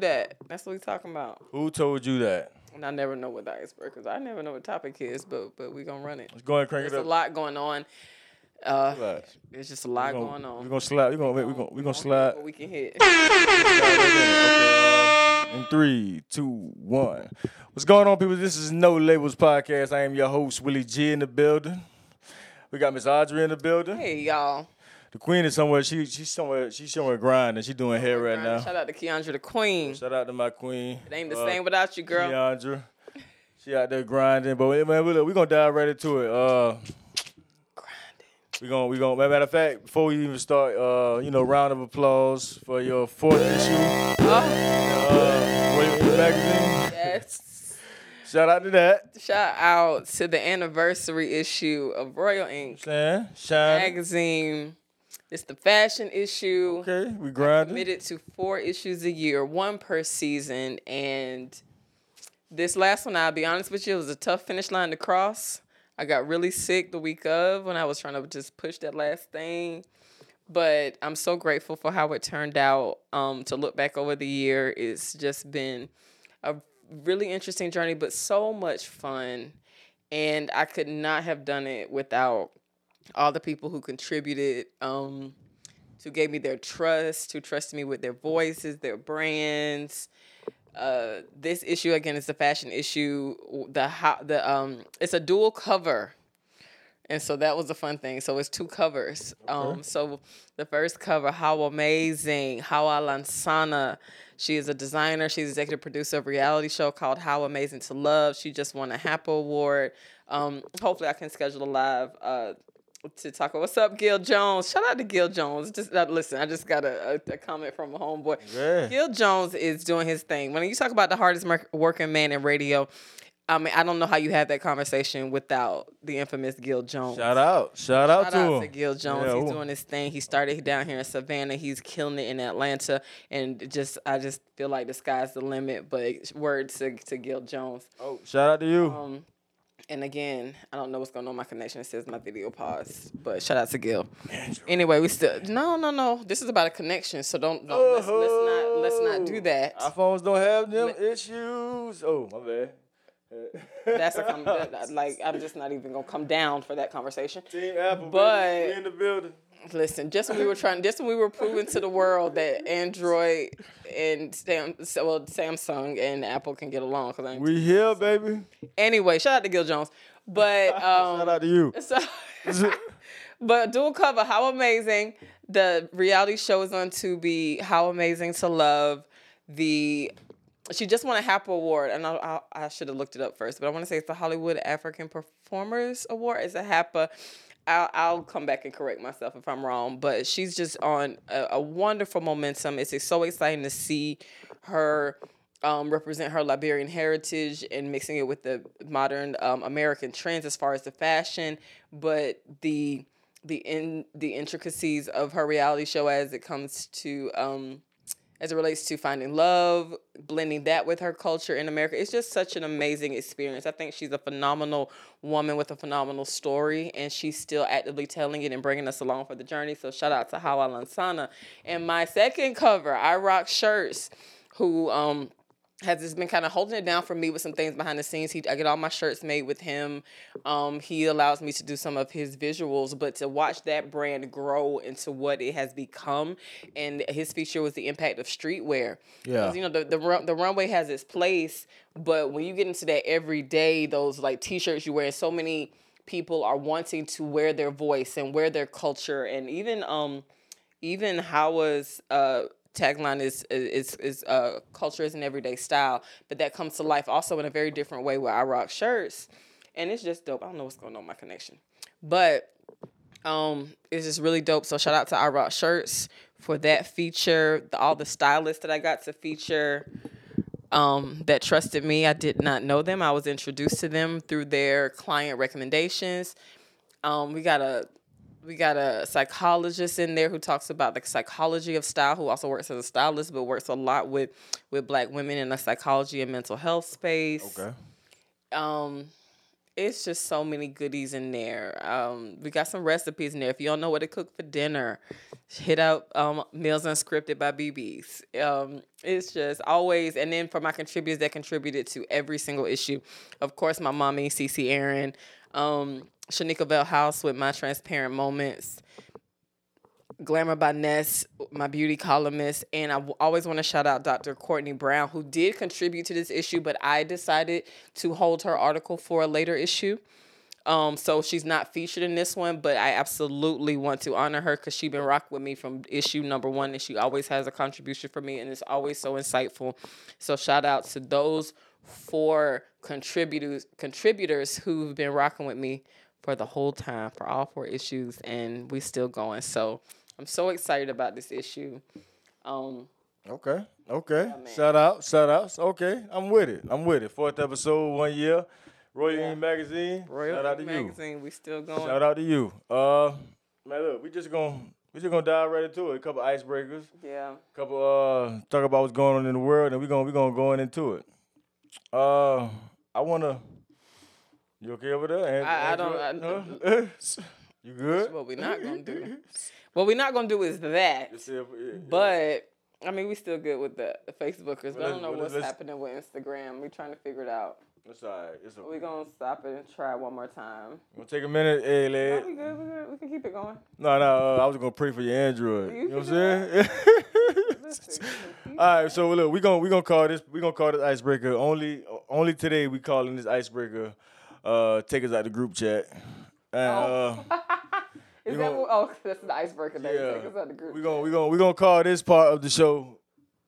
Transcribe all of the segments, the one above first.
that. That's what we talking about. Who told you that? And I never know what the icebreakers. I never know what topic is, but but we gonna run it. Let's go ahead and crank There's it a lot going on. Uh, Relax. there's just a lot We going gonna, on. We're gonna slide. We're gonna we gonna we gonna slide. we can hit. In three, two, one. What's going on, people? This is No Labels Podcast. I am your host, Willie G, in the building. We got Miss Audrey in the building. Hey y'all. The Queen is somewhere. She she's somewhere. She's somewhere grinding. She's doing hair right now. Shout out to Keandra the Queen. Shout out to my queen. It ain't the uh, same without you, girl. Keandra. She out there grinding, but man, we we gonna dive right into it. Uh, grinding. we gonna we gonna matter of fact, before we even start, uh, you know, round of applause for your fourth issue, Oh, uh, Royal Ink magazine. yes. Shout out to that. Shout out to the anniversary issue of Royal Ink shine. magazine. It's the fashion issue. Okay, we grinding. Committed to four issues a year, one per season, and this last one, I'll be honest with you, it was a tough finish line to cross. I got really sick the week of when I was trying to just push that last thing. But I'm so grateful for how it turned out. Um, to look back over the year, it's just been a really interesting journey, but so much fun. And I could not have done it without all the people who contributed, um, who gave me their trust, who trusted me with their voices, their brands. Uh, this issue again is the fashion issue. The how the um, it's a dual cover, and so that was a fun thing. So it's two covers. Um, so the first cover, how amazing, Hawa Lansana. She is a designer. She's executive producer of a reality show called How Amazing to Love. She just won a HAPA award. Um, hopefully, I can schedule a live uh, to talk about what's up, Gil Jones. Shout out to Gil Jones. Just uh, listen, I just got a, a, a comment from a homeboy. Yeah. Gil Jones is doing his thing. When you talk about the hardest working man in radio, I mean, I don't know how you have that conversation without the infamous Gil Jones. Shout out. Shout out Shout to out him. to Gil Jones. Yeah, He's doing his thing. He started down here in Savannah. He's killing it in Atlanta, and just I just feel like the sky's the limit. But words to to Gil Jones. Oh, shout out to you. Um, and again, I don't know what's going on my connection. It says my video paused, but shout out to Gil. Anyway, we still no, no, no. This is about a connection, so don't, don't let's, let's not let's not do uh-huh. that. iPhones don't have them Let- issues. Oh, my bad. That's a com- like I'm just not even gonna come down for that conversation. Team Apple, But- in the building. Listen, just when we were trying, just when we were proving to the world that Android and Sam, well, Samsung and Apple can get along. Cause We here, baby. anyway, shout out to Gil Jones, but um, Shout out to you. So, but dual cover, how amazing! The reality show is on Tubi. How amazing to love the. She just won a HAPA award, and I, I, I should have looked it up first, but I want to say it's the Hollywood African Performers Award. It's a HAPA. I'll, I'll come back and correct myself if I'm wrong, but she's just on a, a wonderful momentum. It's so exciting to see her um, represent her Liberian heritage and mixing it with the modern um, American trends as far as the fashion, but the the in the intricacies of her reality show as it comes to um, as it relates to finding love, blending that with her culture in America. It's just such an amazing experience. I think she's a phenomenal woman with a phenomenal story, and she's still actively telling it and bringing us along for the journey. So shout out to Hawa Lansana. And my second cover, I Rock Shirts, who um has just been kind of holding it down for me with some things behind the scenes. He, I get all my shirts made with him. Um, he allows me to do some of his visuals, but to watch that brand grow into what it has become, and his feature was the impact of streetwear. Yeah, you know the the, run, the runway has its place, but when you get into that every day, those like t-shirts you wear, so many people are wanting to wear their voice and wear their culture, and even um even Hawa's uh, tagline is is is uh, culture is an everyday style, but that comes to life also in a very different way where I rock shirts, and it's just dope. I don't know what's going on my connection, but um, it's just really dope. So shout out to I rock shirts for that feature. The, all the stylists that I got to feature. Um, that trusted me. I did not know them. I was introduced to them through their client recommendations. Um, we got a we got a psychologist in there who talks about the psychology of style, who also works as a stylist, but works a lot with with black women in the psychology and mental health space. Okay. Um, it's just so many goodies in there. Um, we got some recipes in there. If you don't know what to cook for dinner, hit up um, Meals Unscripted by BB's. Um, it's just always, and then for my contributors that contributed to every single issue, of course, my mommy, Cece Aaron, um, Shanika Bell House with my transparent moments. Glamour by Ness, my beauty columnist, and I always want to shout out Dr. Courtney Brown, who did contribute to this issue, but I decided to hold her article for a later issue. Um, so she's not featured in this one, but I absolutely want to honor her because she's been rocking with me from issue number one, and she always has a contribution for me, and it's always so insightful. So shout out to those four contributors contributors who've been rocking with me for the whole time for all four issues, and we still going. So I'm so excited about this issue. Um, Okay. Okay. shout out. Shout outs. Okay. I'm with it. I'm with it. Fourth episode, one year. Royal Yeah. Magazine. Royal shout out to Magazine, we still going. Shout out to you. Uh man, look, we just gonna we just gonna dive right into it. A couple icebreakers. Yeah. A couple uh talk about what's going on in the world and we're gonna we gonna go in into it. Uh I wanna you okay over there? An- I- I don't- Andrew? Huh? you good? What we're not gonna do. What we're not gonna do is that. If- yeah, yeah. But I mean, we still good with the, the Facebookers. But I don't know well, what's happening with Instagram. We trying to figure it out. it's all right. It's okay. We gonna stop it and try one more time. Gonna take a minute, hey No, lad. we good. We good. We can keep it going. No, no, uh, I was gonna pray for your Android. You You, know what I'm saying? Listen, All right, so look, we're gonna we gonna call this we gonna call this icebreaker. Only only today we calling this icebreaker. Uh, take us out the group chat. And, Oh. uh, Is that gonna- what, oh that's the icebreaker that Yeah. take us out the group. we gonna we gonna we gonna call this part of the show.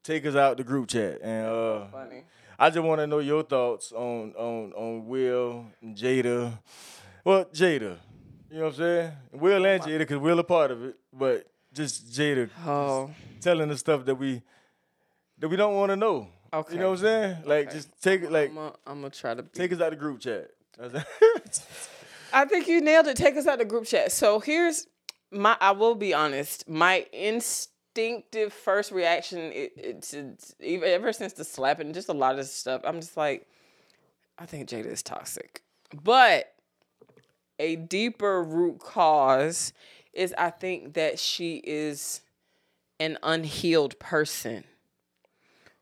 Take us out the group chat, and uh, funny. I just want to know your thoughts on on on Will and Jada. Well, Jada, you know what I'm saying? Will and Jada, cause Will a part of it, but just Jada Oh, telling the stuff that we that we don't want to know. Okay. You know what I'm saying? Like Okay. just take it like I'm gonna I'm gonna try to. Be. take us out of the group chat. I think you nailed it. Take us out the group chat. So here's my. I will be honest. My instinctive first reaction, it, ever since the slapping, just a lot of stuff. I'm just like, I think Jada is toxic, but a deeper root cause is I think that she is an unhealed person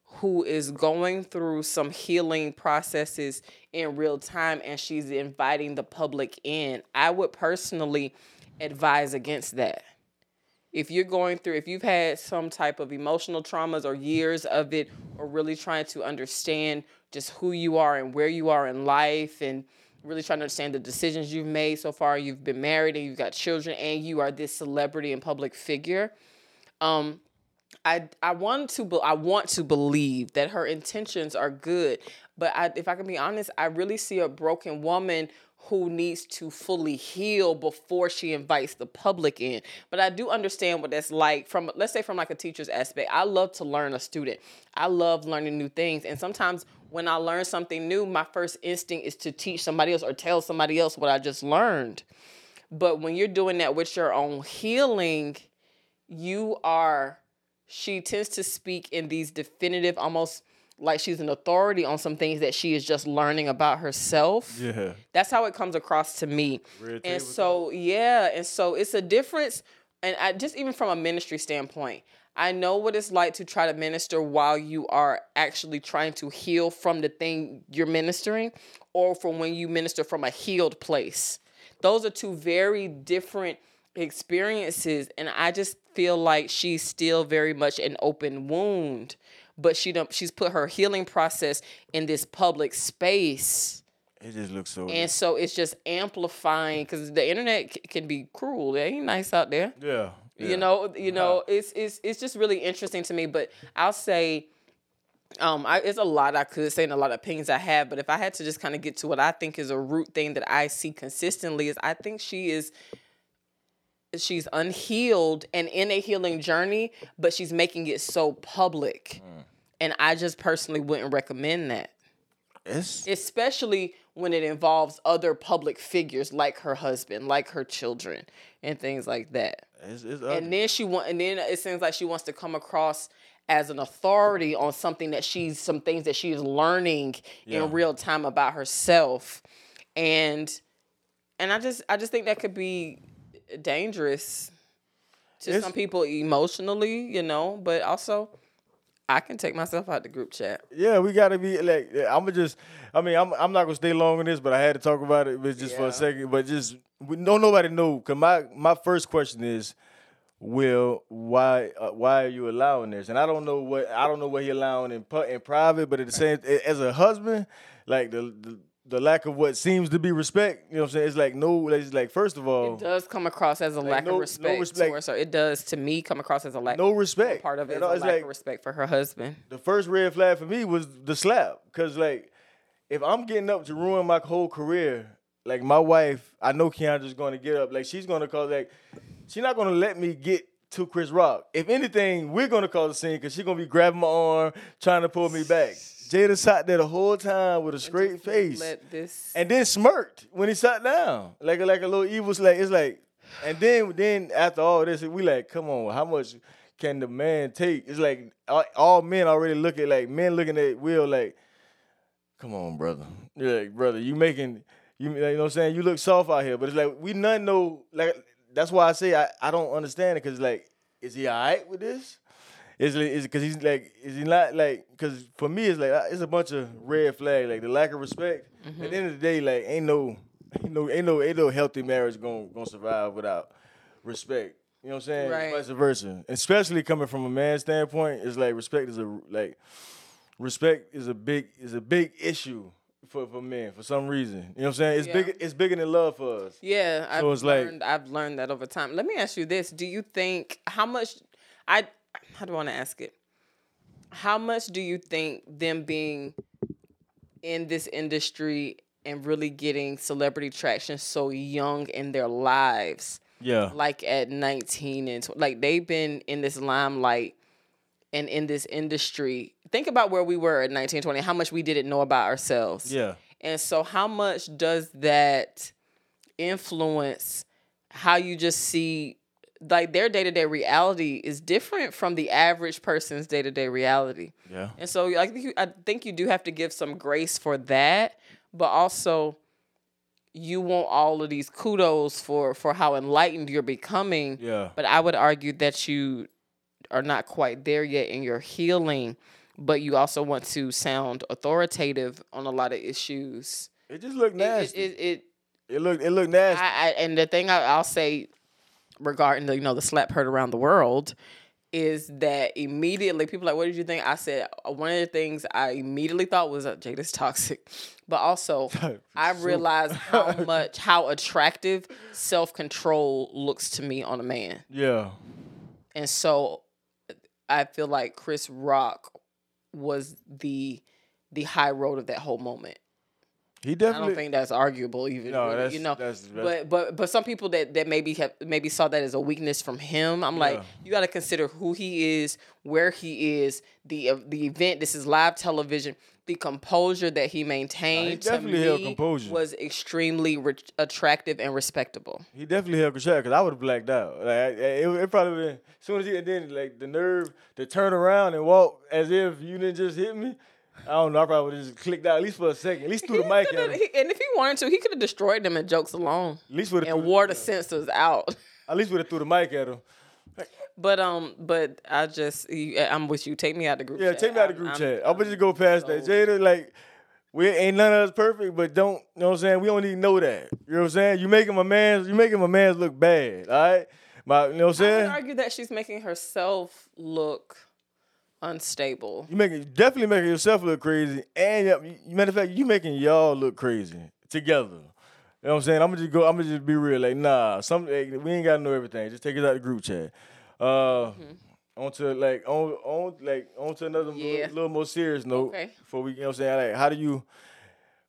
who is going through some healing processes in real time and she's inviting the public in. I would personally advise against that. If you're going through, if you've had some type of emotional traumas or years of it, or really trying to understand just who you are and where you are in life, and really trying to understand the decisions you've made so far, you've been married and you've got children, and you are this celebrity and public figure, um, I I want to be, I want to believe that her intentions are good, but I, if I can be honest, I really see a broken woman who needs to fully heal before she invites the public in. But I do understand what that's like from let's say from like a teacher's aspect. I love to learn a student. I love learning new things, and sometimes when I learn something new, my first instinct is to teach somebody else or tell somebody else what I just learned. But when you're doing that with your own healing, you are she tends to speak in these definitive almost like she's an authority on some things that she is just learning about herself. Yeah. that's how it comes across to me. And so yeah and so it's a difference and I, just even from a ministry standpoint i know what it's like to try to minister while you are actually trying to heal from the thing you're ministering or from when you minister from a healed place. Those are two very different experiences and i just feel like she's still very much an open wound but she don't she's put her healing process in this public space It just looks so. and so it's just amplifying because the internet c- can be cruel. It ain't nice out there. yeah, yeah. You know, you know, it's it's it's just really interesting to me. But I'll say, um, I, it's a lot I could say and a lot of opinions I have. But if I had to just kind of get to what I think is a root thing that I see consistently is I think she is she's unhealed and in a healing journey, but she's making it so public. Mm. And I just personally wouldn't recommend that It's especially when it involves other public figures like her husband, like her children, and things like that. it's, it's. And then she want, and then it seems like she wants to come across as an authority on something that she's some things that she's learning Yeah. in real time about herself. and and I just I just think that could be dangerous to It's- some people emotionally, you know, but also I can take myself out the group chat. Yeah, we gotta be like. I'm gonna just. I mean, I'm. I'm not gonna stay long on this, but I had to talk about it, but just for a second. But just we don't nobody know. Cause my my first question is, Will, why uh, why are you allowing this? And I don't know what I don't know what he allowing in in private, but at the same as a husband, like the. the the lack of what seems to be respect, you know what I'm saying? It's like no, it's like first of all, It does come across as a lack no- no of respect, No respect. her. It does to me come across as a lack. no respect. part of it You is a it's lack like- of respect for her husband. the first red flag for me was the slap. Cause like, if I'm getting up to ruin my whole career, like my wife, I know Keandra's gonna get up. Like she's gonna call like, she's not gonna let me get to Chris Rock. If anything, we're gonna call the scene because she's gonna be grabbing my arm, trying to pull me back. Jada sat there the whole time with a straight face, this and then smirked when he sat down, like like a little evil. Like it's like, and then then after all this, we like, come on, how much can the man take? It's like all, all men already look at like men looking at Will like, come on, brother, You're like brother, you making you, you know what I'm saying? You look soft out here, but it's like we none know like that's why I say I, I don't understand it because like is he all right with this? Is it is because he's like is he not like because for me it's like uh, it's a bunch of red flag like the lack of respect. At the end of the day, like ain't no ain't no ain't no ain't no healthy marriage gonna gonna survive without respect. You know what I'm saying? Right. Vice versa. Especially coming from a man's standpoint, it's like respect is a like respect is a big is a big issue for, for men for some reason. You know what I'm saying? It's Yeah. big it's bigger than love for us. Yeah, I've So it's like- I've learned that over time. Let me ask you this: Do you think how much? I how do I want to ask it? How much do you think them being in this industry and really getting celebrity traction so young in their lives, Yeah. like at 19 and like they've been in this limelight and in this industry. Think about where we were at 19, 20, how much we didn't know about ourselves. Yeah. And so, how much does that influence how you just see, like, their day to day reality is different from the average person's day to day reality? Yeah. And so, I think, you, I think you do have to give some grace for that, but also, you want all of these kudos for for how enlightened you're becoming. Yeah. But I would argue that you are not quite there yet in your healing, but you also want to sound authoritative on a lot of issues. It just looked It, nasty. it, it, It, looked it looked nasty. I, I, and the thing I, I'll say regarding the you know the slap heard around the world is that immediately people are like, what did you think? I said uh, one of the things I immediately thought was that Jada's toxic, but also I realized how much how attractive self control looks to me on a man. yeah. And so I feel like Chris Rock was the the high road of that whole moment. He definitely. I don't think that's arguable even. No, really, that's- you know. that's- that's- but but but some people that that maybe have maybe saw that as a weakness from him. I'm like, you got to consider who he is, where he is, the uh, the event. This is live television. The composure that he maintained to definitely held me composure. was extremely re- attractive and respectable. He definitely held control because I would have blacked out. Like I- I- it, it probably been as soon as he and then like the nerve to turn around and walk as if you didn't just hit me. I don't know. I probably would have just clicked out at least for a second. At least threw the mic at him. He- and if he wanted to, he could have destroyed them in jokes alone At least would have and wore the censors out. At least would have threw the mic at him. But um, but I just I'm with you. Take me out of the group. Yeah, chat. take me out of the group I'm- chat. I'm gonna just go past that. Jada, like, we ain't none of us perfect, but don't you know what I'm saying? We don't even know that. You know what I'm saying? You making my man's you making my man's look bad, all right? My, you know what I'm saying? I would argue that she's making herself look unstable. You making definitely making yourself look crazy, and you- matter of fact, you making y'all look crazy together. You know what I'm saying? I'm gonna just go. I'm gonna just be real. Like, nah, some like, we ain't gotta know everything. Just take it out the group chat. Uh, on to like on on like on to another Yeah. little, little more serious note. Okay. Before we, you know what I'm saying? Like, how do you?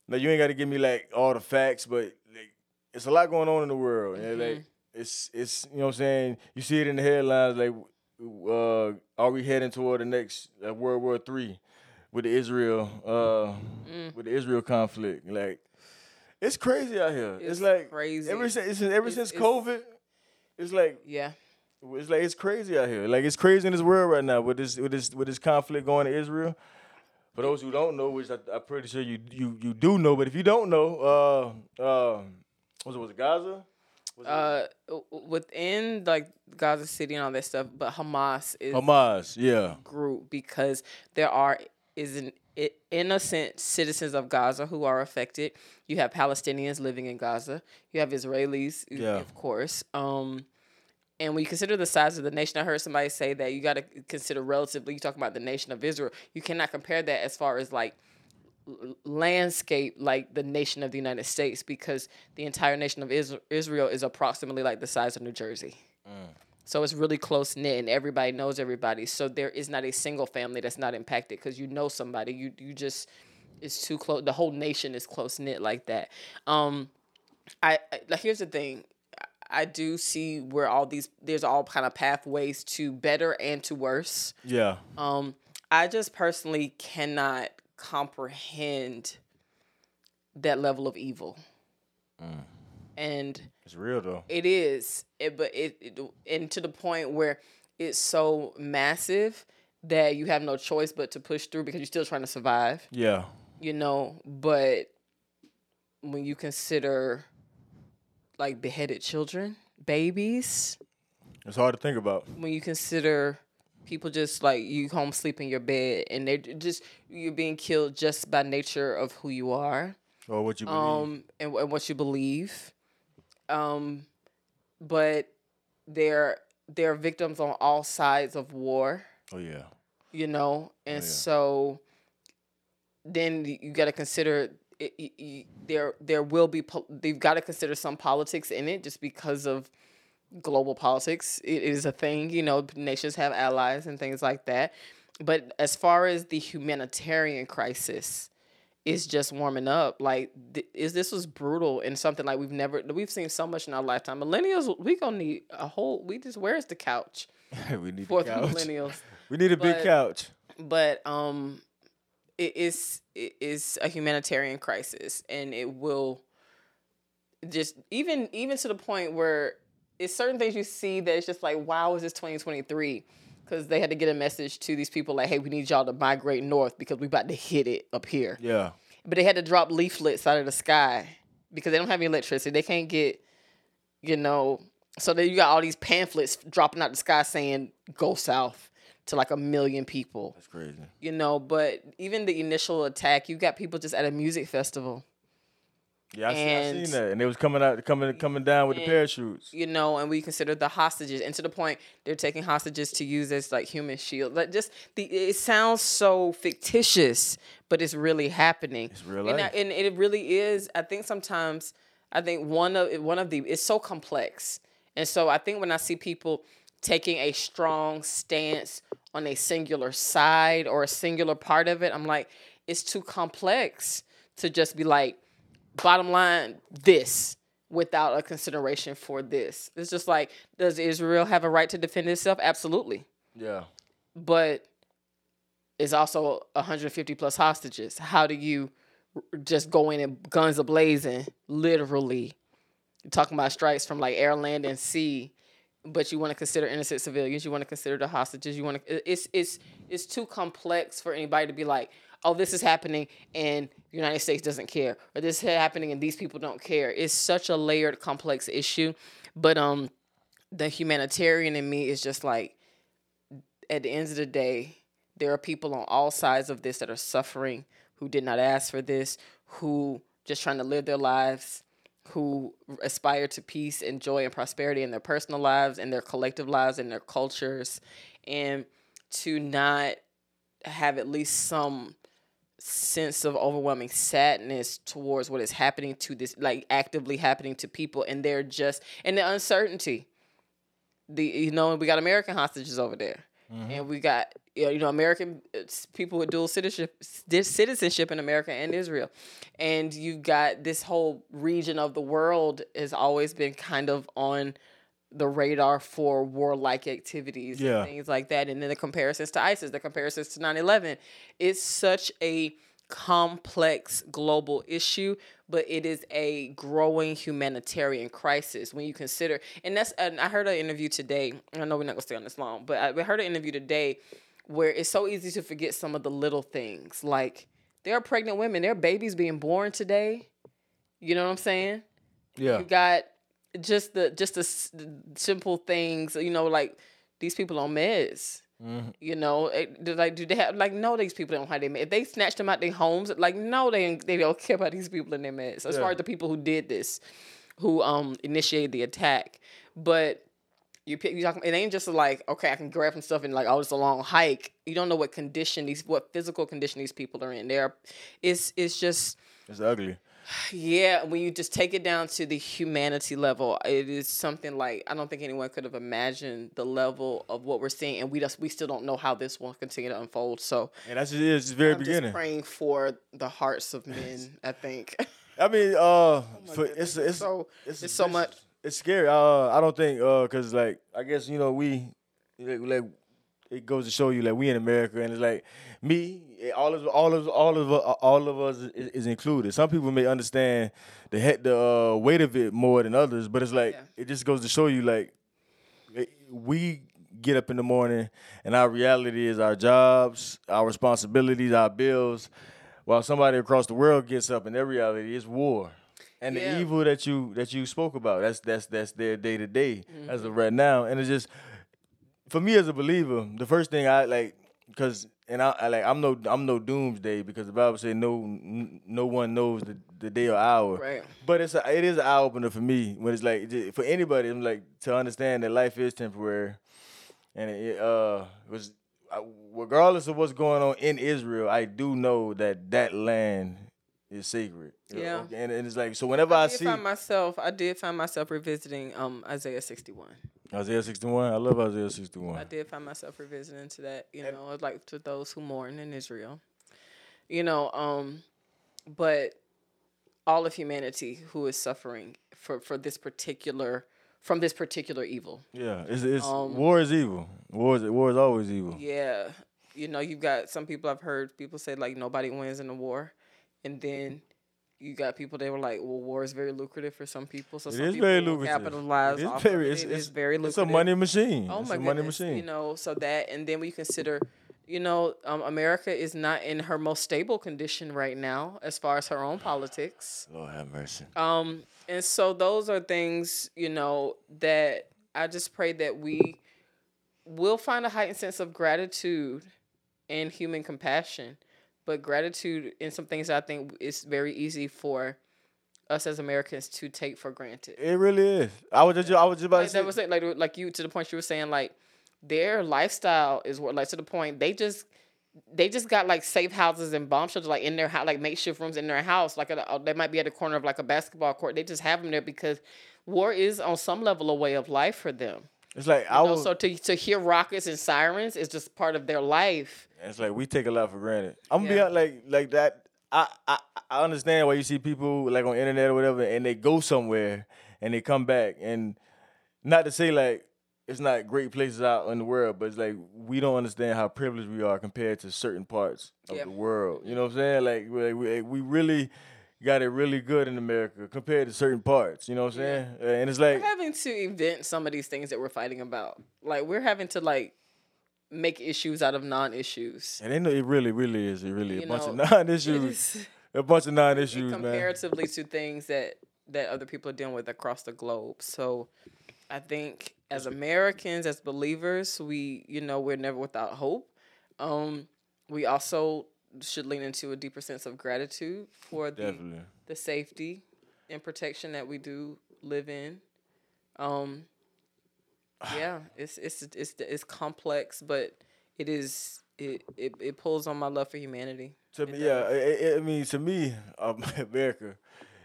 Like, you ain't got to give me like all the facts, but like, it's a lot going on in the world. And like, it's it's you know what I'm saying. You see it in the headlines. Like, uh, are we heading toward the next uh, World War Three with the Israel uh with the Israel conflict? Like, it's crazy out here. It's, It's like crazy. Ever since ever It's- since it's- COVID, it's like Yeah. it's like it's crazy out here. Like it's crazy in this world right now with this with this with this conflict going to Israel. For those who don't know, which I, I'm pretty sure you you you do know, but if you don't know, uh, uh, was it was it Gaza? Uh, within like Gaza City and all that stuff, but Hamas is Hamas? Yeah, group because there are is an innocent citizens of Gaza who are affected. You have Palestinians living in Gaza. You have Israelis, Yeah. of course. Um, and when you consider the size of the nation, I heard somebody say that you got to consider relatively. You talk about the nation of Israel. You cannot compare that as far as like landscape like the nation of the United States because the entire nation of Israel is approximately like the size of New Jersey. So it's really close knit and everybody knows everybody. So there is not a single family that's not impacted because you know somebody. You you just it's too close. The whole nation is close knit like that. Um, I, I like here's the thing. I- I do see where all these there's all kind of pathways to better and to worse. yeah. Um, I just personally cannot comprehend that level of evil. Mm. And It's real though. it is, it, but it, it and to the point where it's so massive that you have no choice but to push through because you're still trying to survive. Yeah, You know, but when you consider like beheaded children, babies, it's hard to think about. when you consider people just like you home sleep in your bed and they're just you're being killed just by nature of who you are Or what you believe. um and, and what you believe um but they're they're victims on all sides of war oh yeah. you know and yeah. so then you got to consider it, there there will be pol- they've got to consider some politics in it just because of global politics it is a thing you know nations have allies and things like that but as far as the humanitarian crisis is just warming up like th- is this was brutal and something like we've never we've seen so much in our lifetime millennials we gonna need a whole we just where's the couch we need for a the couch. millennials We need a big couch. but um it is it is a humanitarian crisis and it will just even even to the point where it's certain things you see that it's just like wow is this 2023 because they had to get a message to these people like hey we need y'all to migrate north because we about to hit it up here. Yeah. but they had to drop leaflets out of the sky because they don't have any electricity. They can't get you know so then you got all these pamphlets dropping out the sky saying go south to like a million people. That's crazy. you know but even the initial attack you got people just at a music festival Yeah, I, seen, I And- seen that, and they was coming out, coming, coming down with the parachutes. you know and we consider the hostages and to the point they're taking hostages to use as like human shield. Like just the it sounds so fictitious but it's really happening. It's real and, I- and it really is i think sometimes i think one of one of the it's so complex. And so i think when i see people taking a strong stance on a singular side or a singular part of it i'm like it's too complex to just be like bottom line this without a consideration for this. It's just like, does Israel have a right to defend itself? Absolutely. Yeah. But it's also 150 plus hostages. How do you just go in and guns ablazing, literally? You're talking about strikes from like air, land, and sea. But you want to consider innocent civilians. You want to consider the hostages. You want to. It's it's it's too complex for anybody to be like, oh, this is happening and the United States doesn't care, or this is happening and these people don't care. It's such a layered, complex issue. But um, the humanitarian in me is just like, at the end of the day, there are people on all sides of this that are suffering, who did not ask for this, who just trying to live their lives, who aspire to peace and joy and prosperity in their personal lives and their collective lives and their cultures, and to not have at least some sense of overwhelming sadness towards what is happening to this like actively happening to people and they're just and the uncertainty. The you know we got american hostages over there. Mm-hmm. And we got you know, american people with dual citizenship citizenship in america and israel. And you've got this whole region of the world has always been kind of on the radar for warlike activities Yeah. and things like that and then the comparisons to isis the comparisons to 9-11 it's such a complex global issue but it is a growing humanitarian crisis when you consider and that's and i heard an interview today i know we're not going to stay on this long but i I heard an interview today where it's so easy to forget some of the little things. Like there are pregnant women, there are babies being born today. You know what I'm saying? Yeah. You got just the just the, s- simple things. You know, like these people on meds. Mm-hmm. You know, it, do, like do they have like no? These people don't have their meds. If they snatched them out their homes, like no, they they don't care about these people in their meds. As Yeah. far as the people who did this, who um initiated the attack, but you pick, you talk, it ain't just like okay, I can grab some stuff and like oh, it's a long hike. You don't know what condition these, what physical condition these people are in. They're, it's it's just It's ugly. Yeah. When you just take it down to the humanity level, it is something like I don't think anyone could have imagined the level of what we're seeing, and we just we still don't know how this will continue to unfold. So And that's just. It's just very I'm beginning. just praying for the hearts of men. I think I mean, uh, for, it's it's so it's, it's so much. It's scary. Uh, I don't think uh, cause like I guess you know we like, like it goes to show you like we in America and it's like me, all of all of all of all of us is, is included. Some people may understand the he- the uh, weight of it more than others, but it's like Yeah. it just goes to show you like eh, we get up in the morning and our reality is our jobs, our responsibilities, our bills, while somebody across the world gets up and their reality is war. And Yeah. the evil that you that you spoke about, that's that's that's their day to day as of right now. And it's just for me as a believer, the first thing I like because and I, I like I'm no I'm no doomsday because the Bible says no n- no one knows the, the day or hour. Right. But it's a, it is an eye opener for me when it's like for anybody. I'm like to understand that life is temporary, and it uh was regardless of what's going on in Israel, I do know that that land is sacred. Know, Yeah. and, and it's like so whenever I, I see myself. I did find myself revisiting um Isaiah sixty one. Isaiah 61, I love Isaiah 61. I did find myself revisiting to that, you know, it's like to those who mourn in Israel. You know, um, but all of humanity who is suffering for, for this particular from this particular evil. Yeah, it's, it's Um, war is evil. War is war is always evil. Yeah. You know, you've got some people I've heard people say like nobody wins in a war. And then you got people that were like, well, war is very lucrative for some people. So It some is people very lucrative. capitalize It off very, of it's, it. it's, It's very lucrative. It's a money machine. Oh it's my a money machine. You know, so that and then we consider, you know, um, America is not in her most stable condition right now as far as her own politics. Lord have mercy. Um, and so those are things, you know, that I just pray that we will find a heightened sense of gratitude and human compassion. But gratitude in some things I think is very easy for us as Americans to take for granted. It really is. I was just I was just about Like to that say. was it, like like you to the point you were saying like their lifestyle is what like to the point they just they just got like safe houses and bomb shelters like in their house like makeshift rooms in their house like a, uh, they might be at the corner of like a basketball court they just have them there because war is on some level a way of life for them It's like I was. so to to hear rockets and sirens is just part of their life It's like we take a lot for granted. I'm gonna be Yeah. hon- like like that. I, I I understand why you see people like on internet or whatever, and they go somewhere and they come back, and not to say like it's not great places out in the world, but it's like we don't understand how privileged we are compared to certain parts of Yeah. the world. You know what I'm saying? Like we we, we really got it really good in America compared to certain parts. You know what I'm saying? Uh, And it's like we're having to invent some of these things that we're fighting about like we're having to like make issues out of non-issues and they know it really really is. It really You a bunch of non-issues. is- A bunch of non-issues, man. comparatively to things that that other people are dealing with across the globe. So I think as Americans, as believers, we you know we're never without hope. Um, we also should lean into a deeper sense of gratitude for the Definitely. the safety and protection that we do live in. Um, yeah, it's it's it's it's complex, but it is it it, it pulls on my love for humanity. To It me, yeah. It, it, I mean, to me, um, America,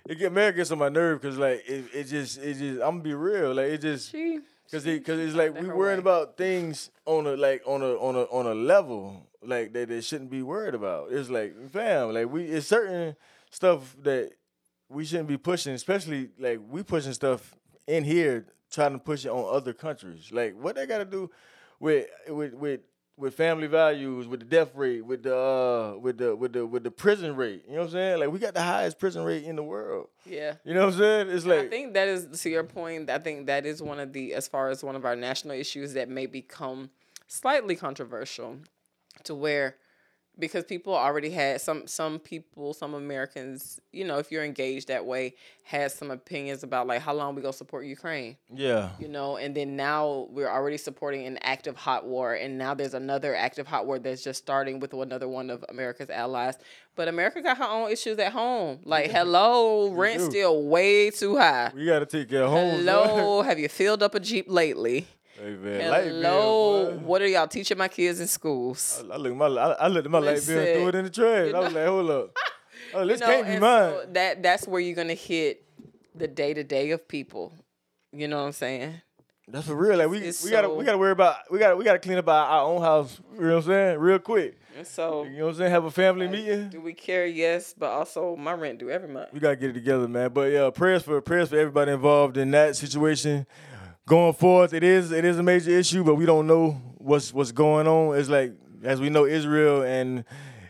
it get America gets on my nerve because like it, it just it just I'm gonna be real like it just because it, cause it's like we worrying way. about things on a like on a on a on a level like that they shouldn't be worried about. It's like fam, like we it's certain stuff that we shouldn't be pushing, especially like we pushing stuff in here trying to push it on other countries. Like what they got to do with with with with family values, with the death rate, with the uh, with the with the with the prison rate. You know what I'm saying? Like we got the highest prison rate in the world. yeah. You know what I'm saying? It's like I think that is to your point. I think that is one of the as far as one of our national issues that may become slightly controversial. To where because people already had some some people some americans you know if you're engaged that way had some opinions about like how long we gonna support ukraine Yeah. you know and then now we're already supporting an active hot war and now there's another active hot war that's just starting with another one of america's allies. But america got her own issues at home. Like hello rent still way too high. We gotta take care of homes. hello have you filled up a jeep lately Hey, man, light bill, hello what are y'all teaching my kids in schools I look my I, I looked at my light bill and threw it in the trash. you I was like, hold up. Oh, this You know, can't be mine. so that that's where you're gonna hit the day to day of people you know what i'm saying That's for real. Like we, It's we gotta we gotta worry about we gotta we gotta clean up our, our own house. You know what I'm saying? Real quick. so You know what I'm saying? Have a family meeting. do we care yes but also my rent due every month We gotta get it together, man. But yeah, prayers for prayers for everybody involved in that situation. Going forth, it is it is a major issue, but we don't know what's what's going on. It's like as we know, Israel and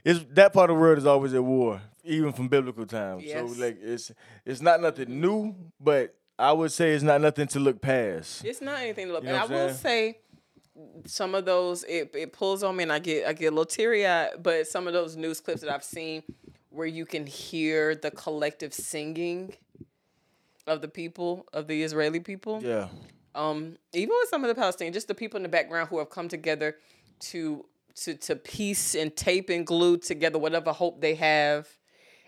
is that part of the world is always at war, even from biblical times. Yes. So like it's it's not nothing new, but I would say it's not nothing to look past. It's not anything to look. You know I will say, some of those it, it pulls on me, and I get I get a little teary eyed. But some of those news clips that I've seen, where you can hear the collective singing of the people of the Israeli people, Yeah. Um, even with some of the Palestinians, just the people in the background who have come together to to to piece and tape and glue together whatever hope they have.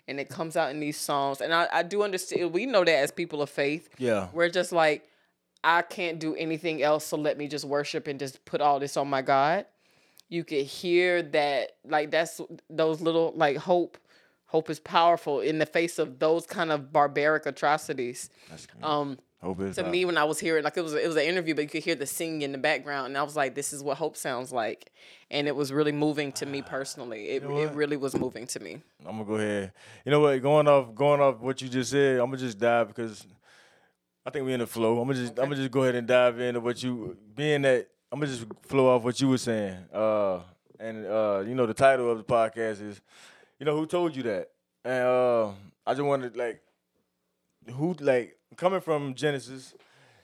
And it comes out in these songs. And I, I do understand we know that as people of faith. Yeah. We're just like, I can't do anything else, so let me just worship and just put all this on my God. You could hear that, like that's those little like hope. Hope is powerful in the face of those kind of barbaric atrocities. Um, Hope to me, when I was hearing, like it was it was an interview, but you could hear the singing in the background, and I was like, "This is what hope sounds like," and it was really moving to me personally. It know it really was moving to me. I'm gonna go ahead. You know what? Going off, going off what you just said, I'm gonna just dive because I think we're in the flow. I'm gonna just, I'm gonna just go ahead and dive into what you, being that I'm gonna just flow off what you were saying. Uh, and uh, you know, the title of the podcast is, you know, who told you that? And uh, I just wanted like, who like coming from Genesis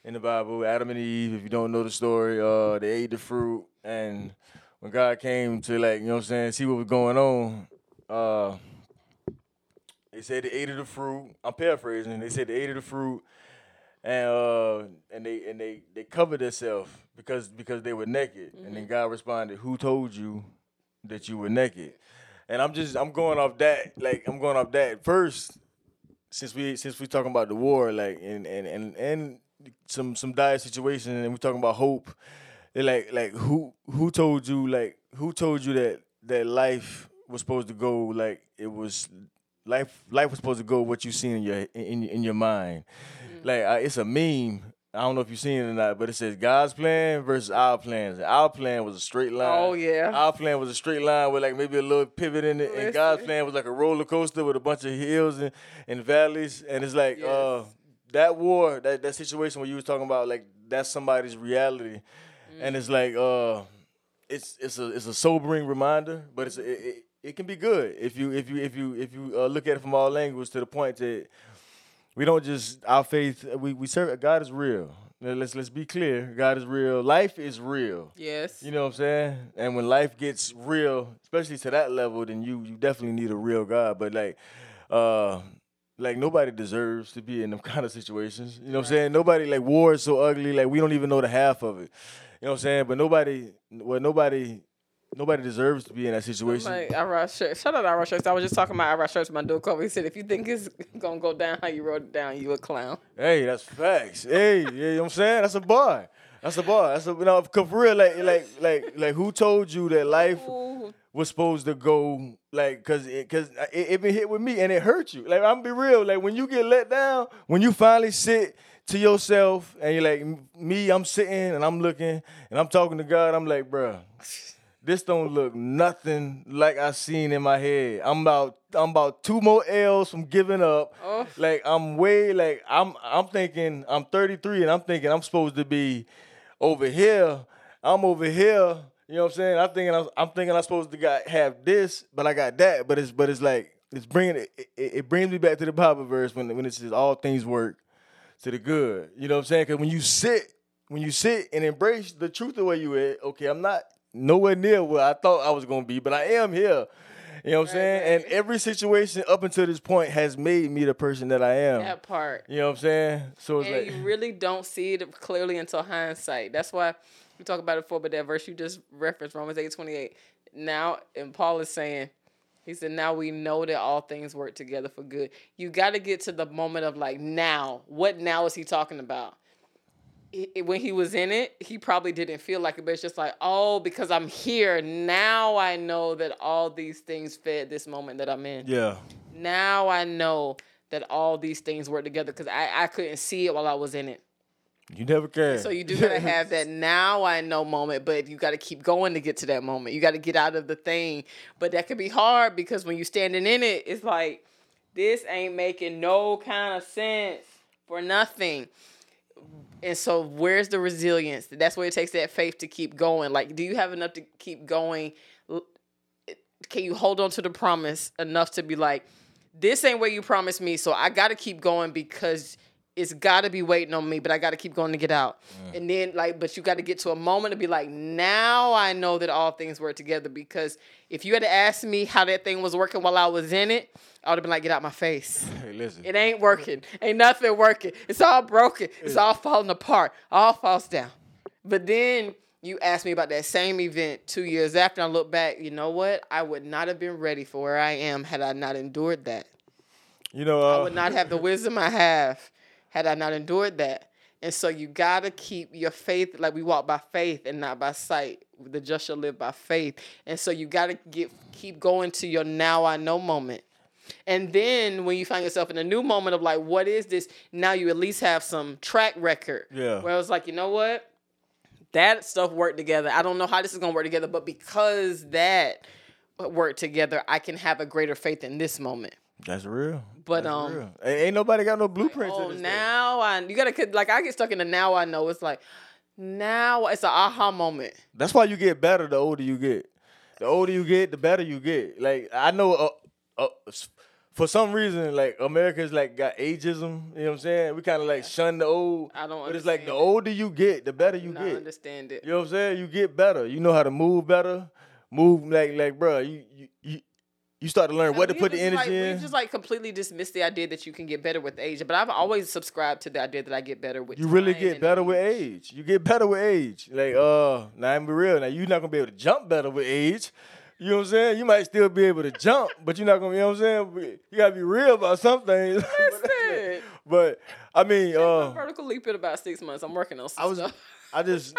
in the Bible, Adam and Eve. If you don't know the story, uh, they ate the fruit, and when God came to like, you know, what I'm saying, see what was going on. Uh, they said they ate of the fruit. I'm paraphrasing. They said they ate of the fruit, and uh, and they and they they covered themselves because because they were naked. And then God responded, "Who told you that you were naked?" And I'm just I'm going off that like I'm going off that first since we since we talking about the war like and and and and some some dire situation and we talking about hope. Like like who who told you like who told you that that life was supposed to go like it was life life was supposed to go what you seen in your in in your mind. Like uh, it's a meme. I don't know if you've seen it or not, but it says God's plan versus our plans. And our plan was a straight line. Oh, yeah. Our plan was a straight line with like maybe a little pivot in it, and God's plan was like a roller coaster with a bunch of hills and, and valleys. And it's like uh that war, that, that situation where you was talking about, like that's somebody's reality, and it's like uh, it's it's a it's a sobering reminder, but it's a, it, it, it can be good if you if you if you if you uh, look at it from all angles to the point that we don't just our faith we we serve God is real. Now, Let's let's be clear, God is real. Life is real. Yes. You know what I'm saying? And when life gets real, especially to that level, then you you definitely need a real God. But like, uh, like nobody deserves to be in them kind of situations. You know what I'm saying? Nobody like war is so ugly. Like we don't even know the half of it. You know what I'm saying? But nobody, well, nobody, nobody deserves to be in that situation. Like I Rock shirts. Shout out I Rock shirts. I was just talking about I Rock shirts. My dude cover. He said, "If you think it's gonna go down how you wrote it down, you a clown." Hey, that's facts. Hey, you know what I'm saying? That's a bar. That's a bar. That's a you know, 'cause for real, like like like like who told you that life Ooh, was supposed to go like cause it cause it, it been hit with me and it hurt you. Like I'm be real. Like when you get let down, when you finally sit to yourself and you're like me, I'm sitting and I'm looking and I'm talking to God. I'm like, bruh, this don't look nothing like I seen in my head. I'm about I'm about two more L's from giving up. Oh. Like I'm way like I'm I'm thinking I'm 33 and I'm thinking I'm supposed to be over here. I'm over here. You know what I'm saying? I'm thinking I'm, I'm thinking I'm supposed to got have this, but I got that. But it's but it's like it's bringing it. It, it brings me back to the Bible verse when when it says all things work to the good. You know what I'm saying? Because when you sit when you sit and embrace the truth of where you at, okay, I'm not nowhere near where I thought I was gonna be, but I am here. You know what I'm saying? And every situation up until this point has made me the person that I am. That part. You know what I'm saying? So it's And like you really don't see it clearly until hindsight. That's why we talk about it before, but that verse you just referenced, Romans eight twenty eight. Now, and Paul is saying, he said, now we know that all things work together for good. You got to get to the moment of like now. What now is he talking about? It- it- when he was in it, he probably didn't feel like it, but it's just like, oh, because I'm here now, I know that all these things fed this moment that I'm in yeah. now I know that all these things work together because I, I couldn't see it while I was in it. You never can. So you do gotta have that now I know moment, but you gotta keep going to get to that moment. You gotta get out of the thing. But that could be hard because when you're standing in it, it's like this ain't making no kind of sense for nothing. And so where's the resilience? That's where it takes that faith to keep going. Like, do you have enough to keep going? Can you hold on to the promise enough to be like, this ain't where you promised me, so I gotta keep going because it's gotta be waiting on me, but I gotta keep going to get out. Mm. And then like, but you gotta get to a moment to be like, now I know that all things work together. Because if you had asked me how that thing was working while I was in it, I would have been like, get out my face. Hey, listen. It ain't working. Ain't nothing working. It's all broken. It's all falling apart. All falls down. But then you asked me about that same event two years after. I look back, you know what? I would not have been ready for where I am had I not endured that. you know, uh, I would not have the wisdom I have had I not endured that. And so you gotta keep your faith, like we walk by faith and not by sight. The just shall live by faith. And so you gotta get keep going to your now I know moment. And then when you find yourself in a new moment of like, what is this? Now you at least have some track record. Yeah. Where I was like, you know what? That stuff worked together. I don't know how this is gonna work together, but because that worked together, I can have a greater faith in this moment. that's real. But, That's um, real. Ain't, nobody got no blueprints. Oh, of this thing. now I you gotta like I get stuck in the now I know. It's like now it's an aha moment. That's why you get better the older you get. The older you get, the better you get. Like I know, uh, uh, for some reason, like America's like got ageism. You know what I'm saying? We kind of like shun the old. I don't But it's like the older you get, the better you I get. understand it. You know what I'm saying? You get better. You know how to move better. Move like like bro. You you you, you start to learn what to put the energy like, in. We just like completely dismissed the idea that you can get better with age. But I've always subscribed to the idea that I get better with. you really get better with age. You get better with age. Like, uh, now I'm be real. Now you're not gonna be able to jump better with age. You know what I'm saying? You might still be able to jump, but you're not gonna. You know what I'm saying? You gotta be real about some things. Listen. but I mean, uh, Vertical leap in about six months. I'm working on I was, stuff. I just,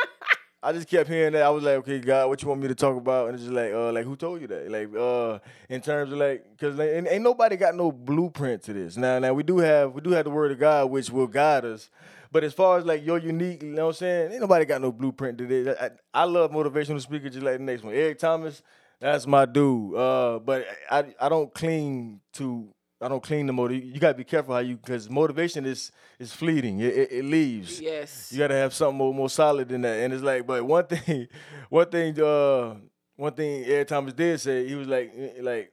I just kept hearing that. I was like, okay, God, what you want me to talk about? And it's just like, uh, like who told you that? Like, uh, in terms of like, cause like, ain't, ain't nobody got no blueprint to this. Now, now we do have, we do have the word of God, which will guide us. But as far as like your unique, you know what I'm saying? Ain't nobody got no blueprint to this. I, I, I love motivational speakers just like the next one. Eric Thomas, that's my dude. Uh, but I, I don't cling to. I don't cling the motive. You gotta be careful how you, because motivation is is fleeting. It, it, it leaves. Yes. You gotta have something more, more solid than that. And it's like, but one thing, one thing, uh, one thing Eric Thomas did say, he was like, eh, like,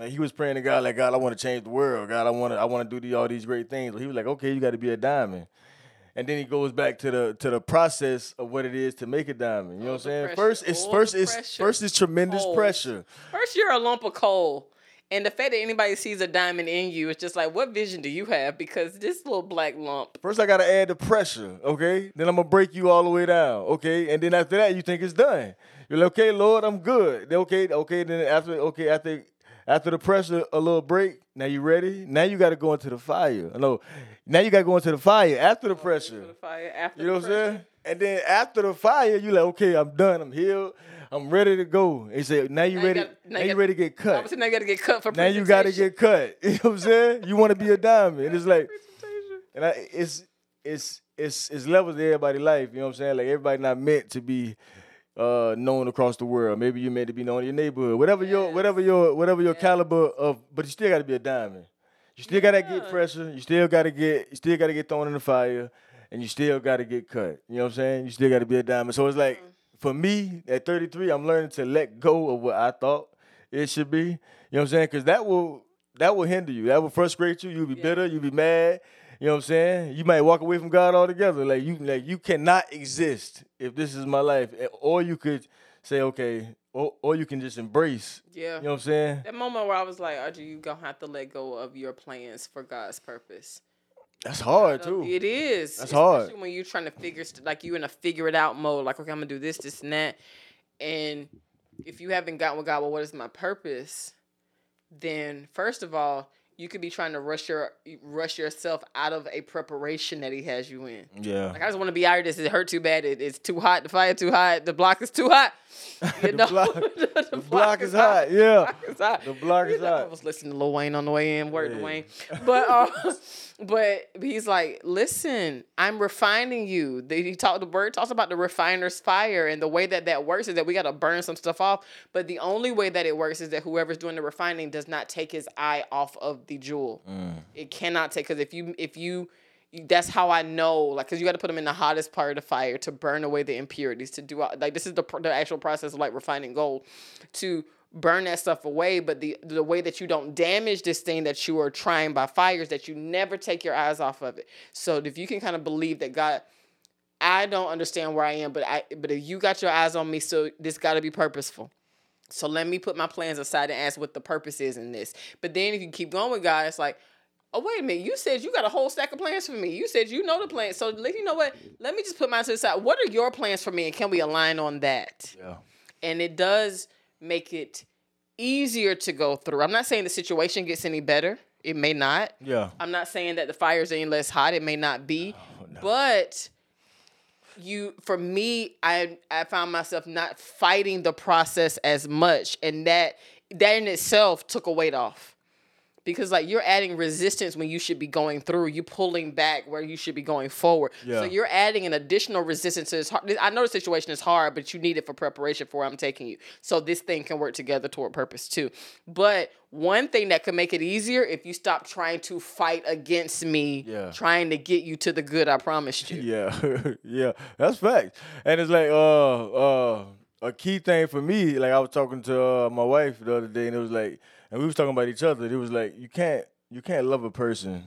like he was praying to God, like God, I want to change the world. God, I want to, I want to do the, all these great things. But He was like, okay, you got to be a diamond. And then he goes back to the to the process of what it is to make a diamond. You know what I'm saying? pressure. First, it's All first it's pressure. first is tremendous pressure. First, you're a lump of coal. And the fact that anybody sees a diamond in you is just like, what vision do you have? Because this little black lump. First, I gotta add the pressure, okay? Then I'm gonna break you all the way down, okay? And then after that, you think it's done. You're like, okay, Lord, I'm good. Okay, okay. Then after, okay, after after the pressure, a little break. Now you ready? Now you gotta go into the fire. No, now you gotta go into the fire after the oh, pressure. The fire after You know what I'm saying? And then after the fire, you like, okay, I'm done. I'm healed. I'm ready to go. He said, now you Now you ready? gotta- now now you you gotta- ready to get cut? Obviously, now you got to get cut for Now you got to get cut. You know what I'm saying? You want to be a diamond. And it's like, and I, it's it's it's it's levels to everybody's life. You know what I'm saying? Like everybody not meant to be uh, known across the world. Maybe you're meant to be known in your neighborhood. Whatever your whatever your whatever your caliber of, but you still got to be a diamond. You still got to get Yeah. pressure. You still got to get you still got to get thrown in the fire, and you still got to get cut. You know what I'm saying? You still got to be a diamond. So it's like for me at 33, I'm learning to let go of what I thought it should be. You know what I'm saying? Because that will that will hinder you. That will frustrate you. You'll be bitter. You'll be mad. You know what I'm saying? You might walk away from God altogether. Like you, like you cannot exist if this is my life. Eh, Or you could say, okay, or, or you can just embrace. Yeah. You know what I'm saying? That moment where I was like, Audrey, you gonna have to let go of your plans for God's purpose. That's hard too. It is. That's hard. When you're trying to figure like you in a figure it out mode. Like, okay, I'm gonna do this, this, and that. And if you haven't gotten with God, well, what is my purpose? Then first of all, you could be trying to rush your rush yourself out of a preparation that He has you in. Yeah. Like I just want to be out of this. It hurt too bad. It, it's too hot. The fire too hot. The block is too hot. You The know? block- the block is hot. Yeah. block is hot. The block You is know, I was listening to Lil Wayne on the way in. Word to Yeah. Wayne. But uh, but he's like, listen, I'm refining you. The- He talked. The word talks about the refiner's fire, and the way that that works is that we got to burn some stuff off. But the only way that it works is that whoever's doing the refining does not take his eye off of the jewel. Mm. It cannot take because if you if you that's how I know, like, because you got to put them in the hottest part of the fire to burn away the impurities. To do like this is the the actual process of like refining gold, to burn that stuff away. But the the way that you don't damage this thing that you are trying by fire is that you never take your eyes off of it. So if you can kind of believe that God, I don't understand where I am, but I but if you got your eyes on me, so this got to be purposeful. So let me put my plans aside and ask what the purpose is in this. But then if you keep going with God, it's like, oh wait a minute, you said you got a whole stack of plans for me. You said you know the plan. So let you know what? Let me just put mine to the side. What are your plans for me, and can we align on that? Yeah. And it does make it easier to go through. I'm not saying the situation gets any better. It may not. Yeah. I'm not saying that the fire's any less hot. It may not be, no. but you, for me, I I found myself not fighting the process as much, and that that in itself took a weight off. Because like you're adding resistance when you should be going through, You're pulling back where you should be going forward. Yeah. So you're adding an additional resistance to this. Hard. I know the situation is hard, but you need it for preparation for where I'm taking you. So this thing can work together toward purpose too. But one thing that could make it easier if you stop trying to fight against me, Yeah. trying to get you to the good I promised you. Yeah, yeah, that's fact. And it's like uh uh a key thing for me. Like I was talking to uh, my wife the other day, and it was like, and we was talking about each other. It was like you can't you can't love a person.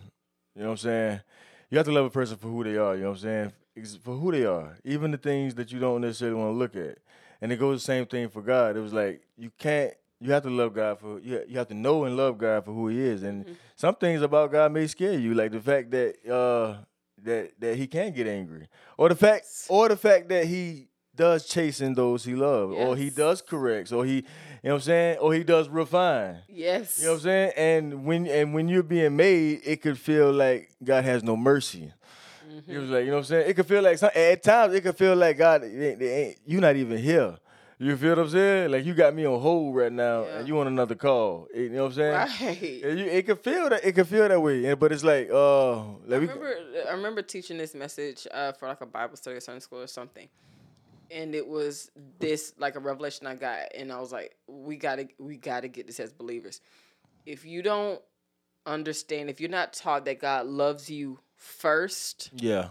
You know what I'm saying? You have to love a person for who they are. You know what I'm saying? For who they are, even the things that you don't necessarily want to look at. And it goes the same thing for God. It was like you can't. You have to love God for you. You have to know and love God for who He is. And some things about God may scare you, like the fact that uh that that He can get angry, or the fact, or the fact that He does chasten those He loves, or He does correct, or He, know what I'm saying, or He does refine. Yes. You know what I'm saying? And when and when you're being made, it could feel like God has no mercy. Mm-hmm. It was like, you know what I'm saying? It could feel like some, at times it could feel like God, it ain't, it ain't, you not even here. You feel what I'm saying? Like you got me on hold right now, Yeah. and you on another call. You know what I'm saying? Right. It, you, it could feel that. It could feel that way. But it's like, uh, like I we, remember I remember teaching this message uh, for like a Bible study or Sunday school or something. And it was this like a revelation I got and I was like, we gotta we gotta get this as believers. If you don't understand, if you're not taught that God loves you first, yeah,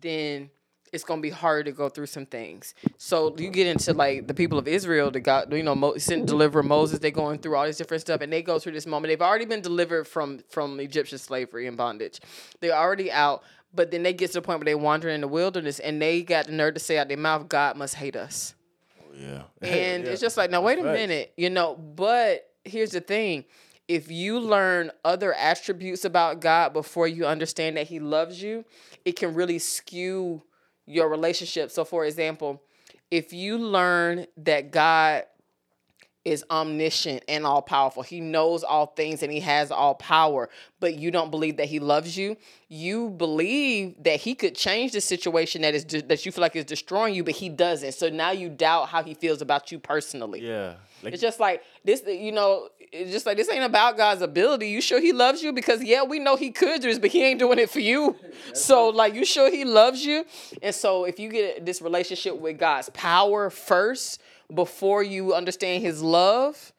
then it's gonna be hard to go through some things. So you get into like the people of Israel that God, you know Mo- sent deliver Moses. They're going through all this different stuff, and they go through this moment. They've already been delivered from from Egyptian slavery and bondage. They're already out, but then they get to the point where they wander in the wilderness, and they got the nerve to say out their mouth, "God must hate us." Oh, yeah. And Yeah. it's just like, now wait a Facts. minute, you know. But here's the thing: if you learn other attributes about God before you understand that He loves you, it can really skew your relationship. So, for example, if you learn that God is omniscient and all powerful. He knows all things and he has all power, but you don't believe that he loves you. You believe that he could change the situation that is de- that you feel like is destroying you, but he doesn't. So now you doubt how he feels about you personally. yeah. Like, It's just like this, you know, it's just like this ain't about God's ability. You sure he loves you? Because yeah, we know he could do this, but he ain't doing it for you. So like you sure he loves you? And so if you get this relationship with God's power first before you understand his love,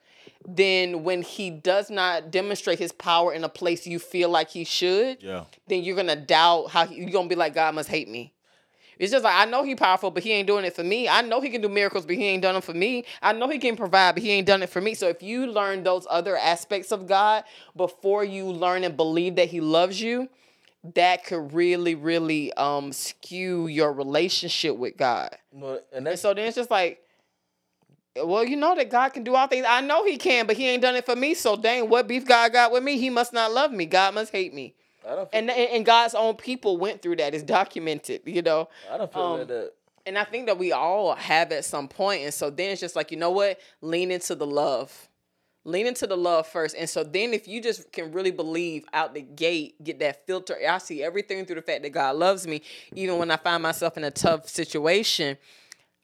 then when he does not demonstrate his power in a place you feel like he should, yeah. then you're gonna doubt how he, you're gonna be like, God must hate me. It's just like I know he powerful, but he ain't doing it for me. I know he can do miracles, but he ain't done them for me. I know he can provide, but he ain't done it for me. So if you learn those other aspects of God before you learn and believe that he loves you, that could really, really um skew your relationship with God. No, and And so then it's just like Well, you know that God can do all things. I know He can, but He ain't done it for me. So dang, what beef God got with me? He must not love me. God must hate me. I don't feel, And and God's own people went through that. It's documented. You know. I don't feel um, that. And I think that we all have at some point. And so then it's just like, you know what? Lean into the love. Lean into the love first. And so then if you just can really believe out the gate, get that filter, I see everything through the fact that God loves me. Even when I find myself in a tough situation,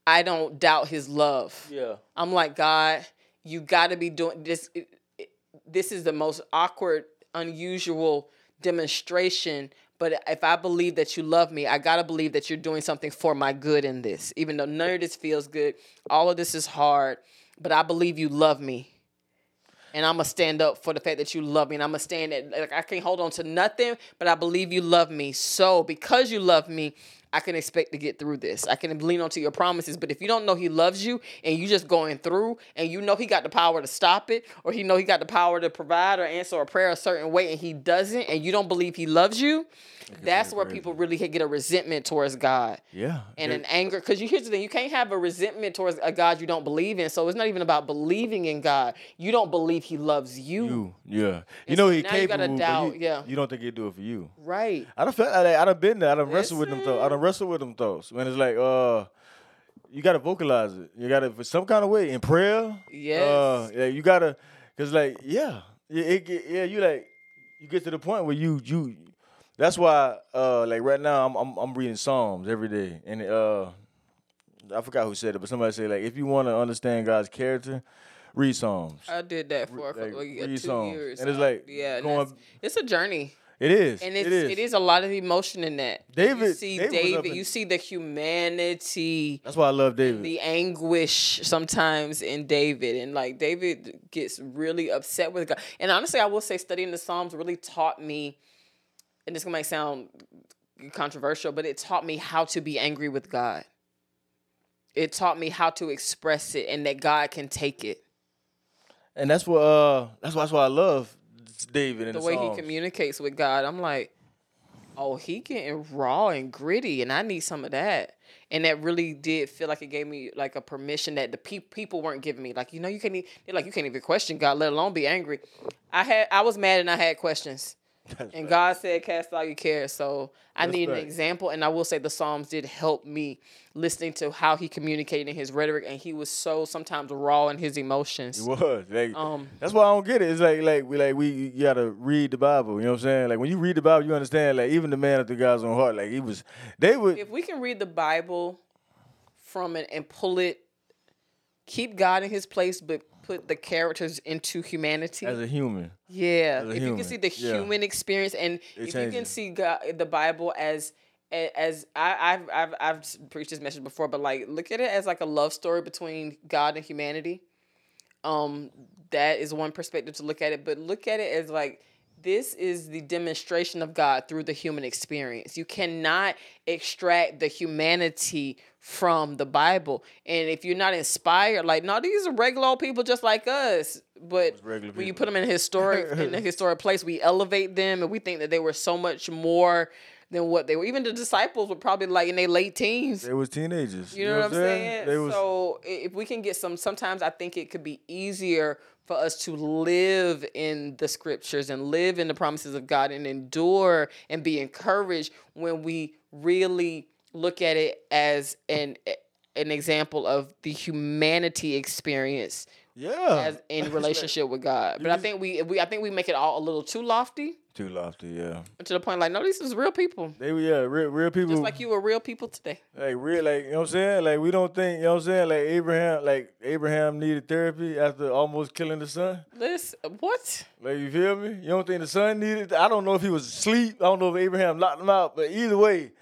I don't doubt his love. Yeah. I'm like, God, you got to be doing this. it- it- This is the most awkward, unusual demonstration. But if I believe that you love me, I got to believe that you're doing something for my good in this. Even though none of this feels good, all of this is hard, but I believe you love me. And I'm going to stand up for the fact that you love me. And I'm going to stand at, like, I can't hold on to nothing, but I believe you love me. So because you love me, I can expect to get through this. I can lean onto your promises. But if you don't know he loves you and you just going through and you know he got the power to stop it or he know he got the power to provide or answer a prayer a certain way and he doesn't and you don't believe he loves you, that's where people really get a resentment towards God Yeah. and an anger. Because you here's the thing, you can't have a resentment towards a God you don't believe in. So it's not even about believing in God. You don't believe He loves you, you. Yeah. You And know so he you capable. gotta doubt, you, yeah. You don't think he'd do it for you. right? I don't feel like I done been there. I done wrestled with them though. I done wrestled with them thoughts. When it's like, uh, you gotta vocalize it. You gotta for some kind of way in prayer. Yes. Uh, yeah, you gotta, cause like, yeah, yeah, it, yeah, you like, you get to the point where you you. That's why, uh, like right now, I'm I'm, I'm reading Psalms every day, and uh, I forgot who said it, but somebody said like, if you want to understand God's character, read Psalms. I did that for a like, couple of read two songs. years. And it's like yeah, going- it's a journey. It is. And it's, it is. it is a lot of emotion in that. you David- see David David, in- you see the humanity, That's why I love David. the anguish sometimes in David, and like David gets really upset with God. And honestly, I will say studying the Psalms really taught me, and this might sound controversial, but it taught me how to be angry with God. It taught me how to express it, and that God can take it. And that's what uh that's why that's why I love David and the the, way he communicates with God, I'm like, oh, he getting raw and gritty, and I need some of that. And that really did feel like it gave me like a permission that the pe- people weren't giving me. Like, you know, you can't even, like, you can't even question God, let alone be angry. I had, I was mad and I had questions. And God said, cast all your cares. So I need an example. And I will say the Psalms did help me listening to how he communicated in his rhetoric. And he was so sometimes raw in his emotions. He was like Um, that's why I don't get it. It's like like we like we you gotta read the Bible. You know what I'm saying? Like when you read the Bible, you understand. Like even the man after God's own heart, like he was. They would. if we can read the Bible from it and pull it, keep God in His place, but put the characters into humanity. as a human. yeah, a if you can see the yeah. human experience, and if you can see God, the Bible as as I, I've I've I've preached this message before, but like look at it as like a love story between God and humanity. Um, that is one perspective to look at it, but look at it as like this is the demonstration of God through the human experience. You cannot extract the humanity from the Bible. And if you're not inspired, like, no, these are regular old people just like us. But when you put them in a historic in a historic place, we elevate them and we think that they were so much more than what they were. Even the disciples were probably like in their late teens. They was teenagers. You know, what I'm saying? They was. so if we can get some, sometimes I think it could be easier for us to live in the scriptures and live in the promises of God and endure and be encouraged when we really look at it as an an example of the humanity experience yeah. as in relationship with God. But I think we we I think we make it all a little too lofty Too lofty. Yeah. to the point like no, these is real people. They were yeah real real people. Just like you were real people today. Like real, like you know what I'm saying. Like we don't think you know what I'm saying. Like Abraham, like Abraham needed therapy after almost killing the son. This what? Like you feel me? You don't think the son needed? I don't know if he was asleep. I don't know if Abraham locked him out. But either way,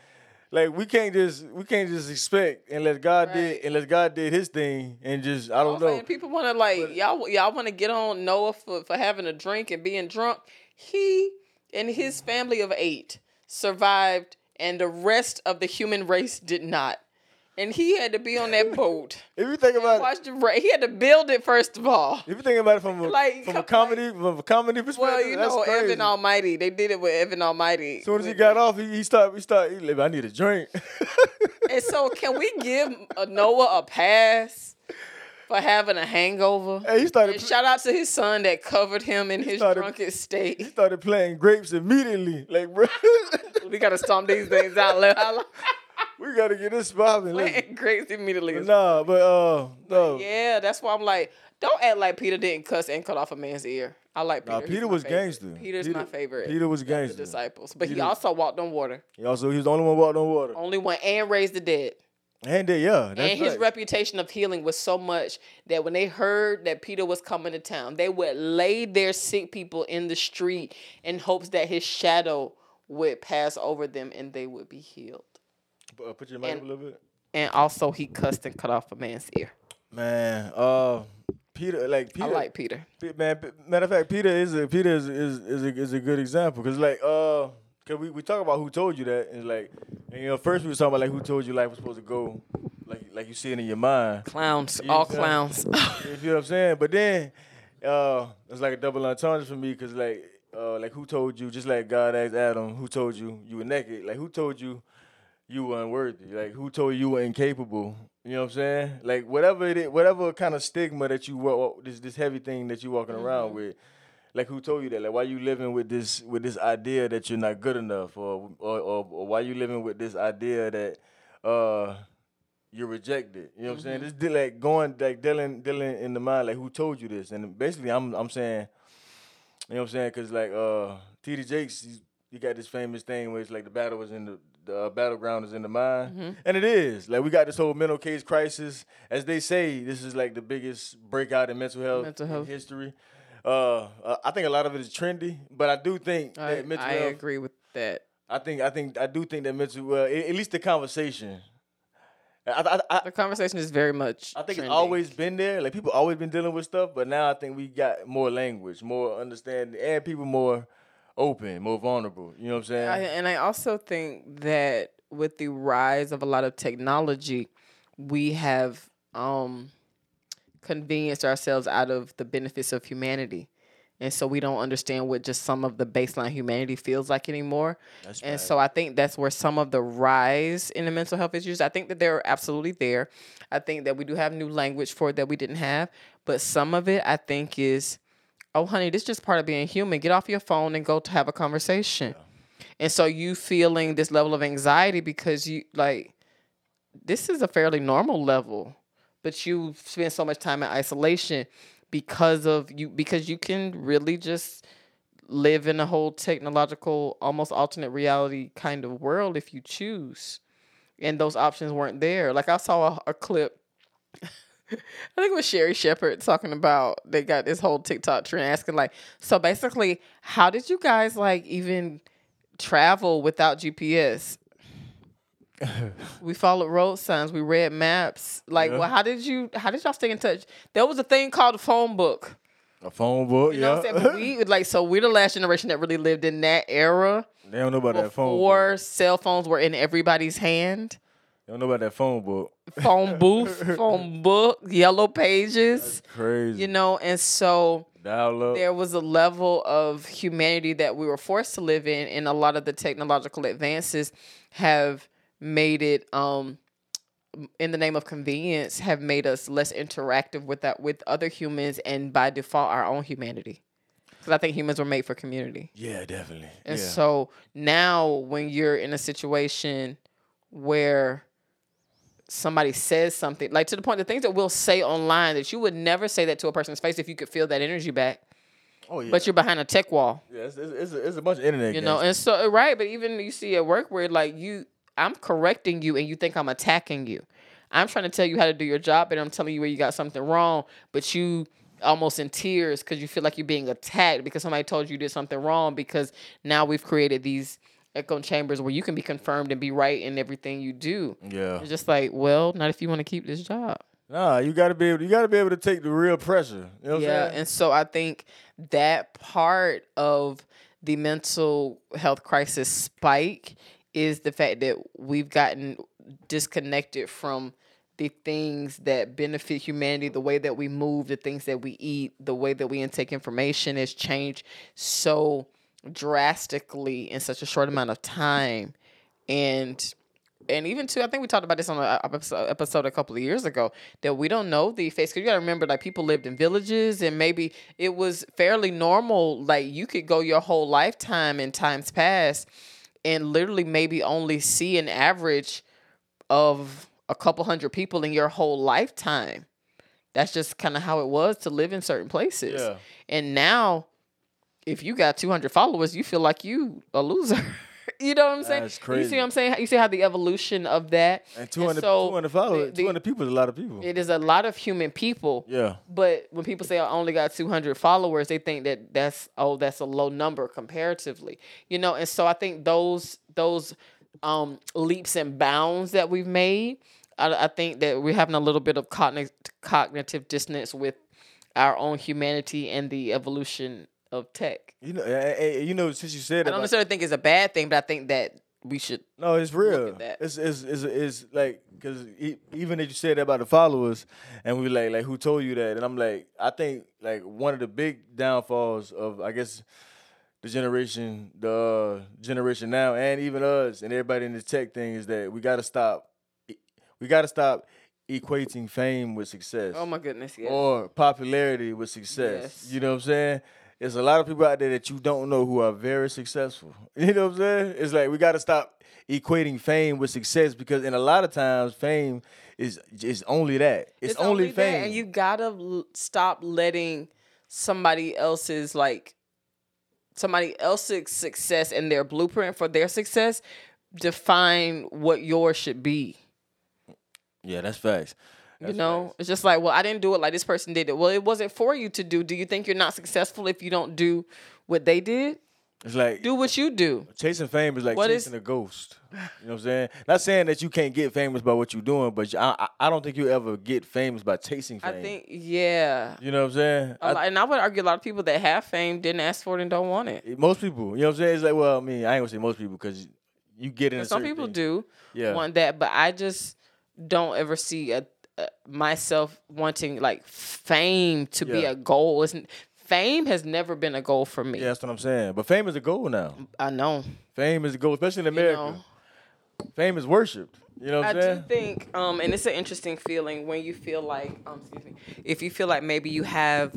like we can't just we can't just expect unless God Right. did unless God did His thing and just I don't know. people want to like y'all. Y'all want to get on Noah for for having a drink and being drunk. He and his family of eight survived, and the rest of the human race did not. And he had to be on that boat. If you think about it, Watch the ra- He had to build it first of all. if you think about it from a Like, from a come- comedy from a comedy perspective, Well, you know, crazy. Evan Almighty. They did it with Evan Almighty. as soon as he got off, he, he started. He started. He, I need a drink. And so, can we give Noah a pass for having a hangover. Hey, he started. Pl- shout out to his son that covered him in his started- drunken state. he started playing grapes immediately. Like, bro, We gotta stomp these things out. We gotta get this popping. Playing grapes immediately. Nah, but uh, no. Yeah, that's why I'm like, don't act like Peter didn't cuss and cut off a man's ear. I like Peter. Nah, Peter was favorite. gangster. Peter's Peter- my favorite. Peter was of the gangster. disciples, but he also walked on water. He also he was the only one walked on water. Only one and raised the dead. And then, yeah, and his right. reputation of healing was so much that when they heard that Peter was coming to town, they would lay their sick people in the street in hopes that his shadow would pass over them and they would be healed. Uh, put your mic up and- a little bit. And also, he cussed and cut off a man's ear. Man, uh, Peter, like Peter, I like Peter. Man. Matter of fact, Peter is a Peter is is is a, is a good example because like uh, cause we, we talk about who told you that and like and, you know first we was talking about like who told you life was supposed to go like like you see it in your mind. Clowns, You know all clowns. you feel what I'm saying? But then uh, it's like a double entendre for me because like uh, like who told you just like God asked Adam who told you you were naked like who told you you were unworthy like who told you you were incapable you know what I'm saying like whatever it is whatever kind of stigma that you walk this this heavy thing that you walking around with like who told you that like why you living with this with this idea that you're not good enough or or, or, or why you living with this idea that uh you're rejected. You know what I'm saying? This de- like going like dealing dealing in the mind like who told you this? And basically I'm I'm saying, you know what I'm saying? Cause like uh T.D. Jakes, he, he got this famous thing where it's like the battle was in the the uh, battleground is in the mind, and it is like we got this whole mental case crisis. As they say, this is like the biggest breakout in mental health, Mental in health. history. Uh, uh, I think a lot of it is trendy, but I do think I, that mental I health. agree with that. I think I think I do think that mental well, at least the conversation. I, I, I, The conversation is very much. I think it's always been there. Like people always been dealing with stuff, but now I think we got more language, more understanding, and people more open, more vulnerable. You know what I'm saying? I, and I also think that with the rise of a lot of technology, we have um, convenienced ourselves out of the benefits of humanity. And so we don't understand what just some of the baseline humanity feels like anymore. That's And right. so I think that's where some of the rise in the mental health issues, I think that they're absolutely there. I think that we do have new language for it that we didn't have. But some of it I think is, oh honey, this is just part of being human. Get off your phone and go to have a conversation. And so you feeling this level of anxiety because you like this is a fairly normal level, but you spend so much time in isolation because of you because you can really just live in a whole technological almost alternate reality kind of world if you choose. And those options weren't there. Like i saw a, a clip i think it was Sherri Shepherd talking about they got this whole tiktok trend asking like so basically how did you guys like even travel without gps we followed road signs we read maps like Yeah. well how did you how did y'all stay in touch there was a thing called a phone book a phone book, you know yeah. what I'm saying? We like so we're the last generation that really lived in that era they don't know about that phone. Book. before cell phones were in everybody's hand. They don't know about that phone book. Phone booth, phone book, yellow pages, Crazy. you know, and so there was a level of humanity that we were forced to live in and a lot of the technological advances have made it um in the name of convenience have made us less interactive with that with other humans and by default our own humanity because i think humans were made for community Yeah, definitely. and yeah. so now when you're in a situation where somebody says something like to the point the things that we'll say online that you would never say that to a person's face if you could feel that energy back oh yeah. but you're behind a tech wall yeah, it's, it's, it's, a, it's a bunch of internet. you know and so right but even you see at work where like you i'm correcting you and you think i'm attacking you i'm trying to tell you how to do your job and i'm telling you where you got something wrong but you almost in tears because you feel like you're being attacked because somebody told you you did something wrong because now we've created these echo chambers where you can be confirmed and be right in everything you do yeah. it's just like well not if you want to keep this job Nah, you gotta be able. You gotta be able to take the real pressure. You know what yeah I'm saying? and so i think that part of the mental health crisis spike is the fact that we've gotten disconnected from the things that benefit humanity the way that we move the things that we eat the way that we intake information has changed so drastically in such a short amount of time and and even too, I think we talked about this on an episode, a couple of years ago that we don't know the face. Because you got to remember, like people lived in villages, and maybe it was fairly normal. Like you could go your whole lifetime in times past, and literally maybe only see an average of a couple hundred people in your whole lifetime. That's just kind of how it was to live in certain places. Yeah. And now, if you got 200 followers, you feel like you a loser. you know what I'm saying? That's You see what I'm saying? You see how the evolution of that. And 200, so 200 followers, the- 200 people is a lot of people. It is a lot of human people. yeah. But when people say I only got 200 followers, they think that that's oh that's a low number comparatively. You know, and so I think those those um leaps and bounds that we've made, I, I think that we're having a little bit of cognitive cognitive dissonance with our own humanity and the evolution of tech. You know, you know, since you said I don't necessarily think it's a bad thing, but I think that we should no, it's real. It's it's it's, it's like because even if you said that about the followers, and we like like who told you that, and I'm like, I think like one of the big downfalls of I guess the generation, the uh, generation now, and even us and everybody in the tech thing is that we got to stop, we got to stop equating fame with success. Oh my goodness, yes. or popularity with success. Yes. You know what I'm saying? There's a lot of people out there that you don't know who are very successful. You know what I'm saying? It's like we got to stop equating fame with success because in a lot of times fame is is only that. It's, only, that, fame. and you gotta l- stop letting somebody else's like somebody else's success and their blueprint for their success define what yours should be. yeah, that's facts. You That's know, facts. it's just like, well, I didn't do it like this person did it. Well, it wasn't for you to do. Do you think you're not successful if you don't do what they did? It's like Do what you do. chasing fame is like What is- chasing a ghost. You know what I'm saying? Not saying that you can't get famous by what you're doing, but I I, don't think you ever get famous by chasing fame. I think, yeah. you know what I'm saying? A I- lot- and I would argue a lot of people that have fame didn't ask for it and don't want it. most people, you know what I'm saying? It's like, well, I mean, I ain't gonna say most people because you get in. a Some people thing. do. Yeah. want that, but I just don't ever see a myself wanting like fame to be a goal. Isn't fame has never been a goal for me. Yeah, that's what I'm saying. But fame is a goal now. I know. Fame is a goal, especially in You America. know, Fame is worshipped. You know what I I'm do think, um, and it's an interesting feeling when you feel like, um, excuse me, if you feel like maybe you have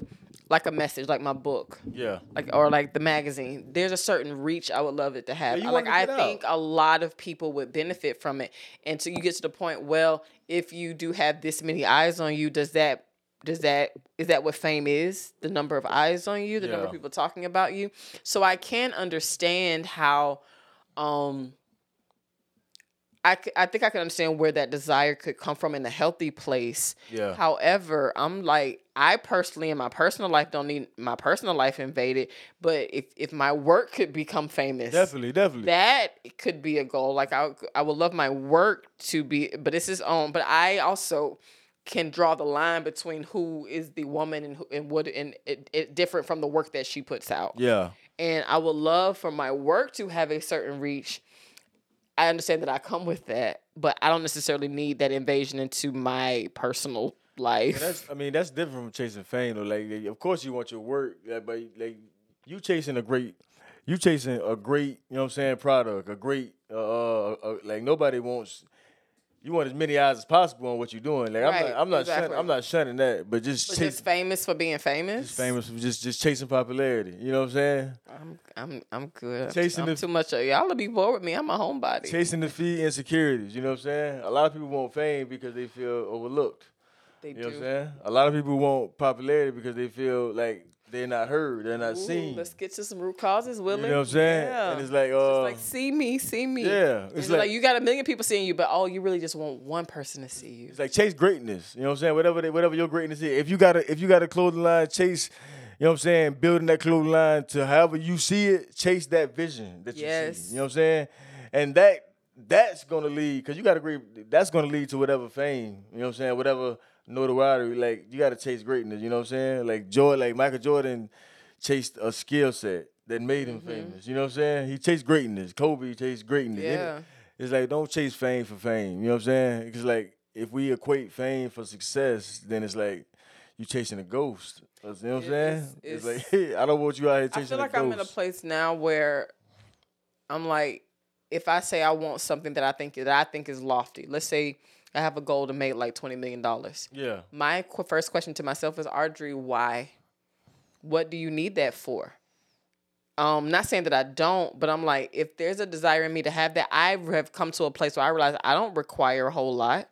like a message, like my book, Yeah. like or like the magazine. There's a certain reach I would love it to have. Yeah, I- like to I think a lot of people would benefit from it. And so you get to the point, well, if you do have this many eyes on you, does that does that is that what fame is? The number of eyes on you, the number of people talking about you. So I can understand how um I, I think I can understand where that desire could come from in a healthy place. Yeah. However, I'm like, I personally in my personal life don't need my personal life invaded. But if, if my work could become famous, Definitely, definitely. that could be a goal. Like I, I would love my work to be, but it's his own. But I also can draw the line between who is the woman and who, and what and it, it different from the work that she puts out yeah. and I would love for my work to have a certain reach. I understand that I come with that, but I don't necessarily need that invasion into my personal life. That's I mean, that's different from chasing fame though. Like of course you want your work, but like you chasing a great you chasing a great, you know what I'm saying, product, a great uh, uh, uh like nobody wants you want as many eyes as possible on what you're doing. Like I'm not I'm not exactly. shunning, I'm not shunning that, but just but chase, just famous for being famous. just famous for just just chasing popularity. You know what I'm saying? I'm I'm I'm good. Chasing I'm the- too much. Of, Y'all will be bored with me. I'm a homebody. Chasing the feed insecurities, you know what I'm saying? A lot of people want fame because they feel overlooked. they You know do. what I'm saying? A lot of people want popularity because they feel like they're not heard, they're not Ooh, seen. let's get to some root causes, Willie. You know what I'm saying? Yeah. And it's like, It's uh, like see me, see me. yeah, It's like, like, you got a million people seeing you, but oh, you really just want one person to see you. it's like chase greatness. You know what I'm saying? Whatever they, whatever your greatness is. If you got a if you got a clothing line, chase. You know what I'm saying? Building that clothing line to however you see it, chase that vision that you Yes. see. You know what I'm saying? And that that's gonna lead because you got to agree. That's gonna lead to whatever fame. You know what I'm saying? Whatever notoriety. Like you got to chase greatness. You know what I'm saying? Like Jordan, like Michael Jordan, chased a skill set that made him Mm-hmm. famous. You know what I'm saying? He chased greatness. Kobe chased greatness. Yeah. It's like don't chase fame for fame. You know what I'm saying? Because like if we equate fame for success, then it's like you chasing a ghost. You know what I'm saying? it's- It's, like I don't want you out here I feel like I'm in a place now where I'm like, if I say I want something that I think that I think is lofty, let's say I have a goal to make like twenty million dollars. Yeah. My qu- first question to myself is, Audrey, why? What do you need that for? Um, not saying that I don't, but I'm like, if there's a desire in me to have that, I have come to a place where I realize I don't require a whole lot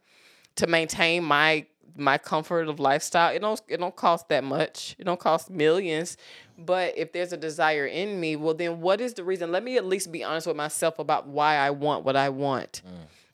to maintain my my comfort of lifestyle. It don't it don't cost that much. It don't cost millions. But if there's a desire in me, well then what is the reason? Let me at least be honest with myself about why I want what I want.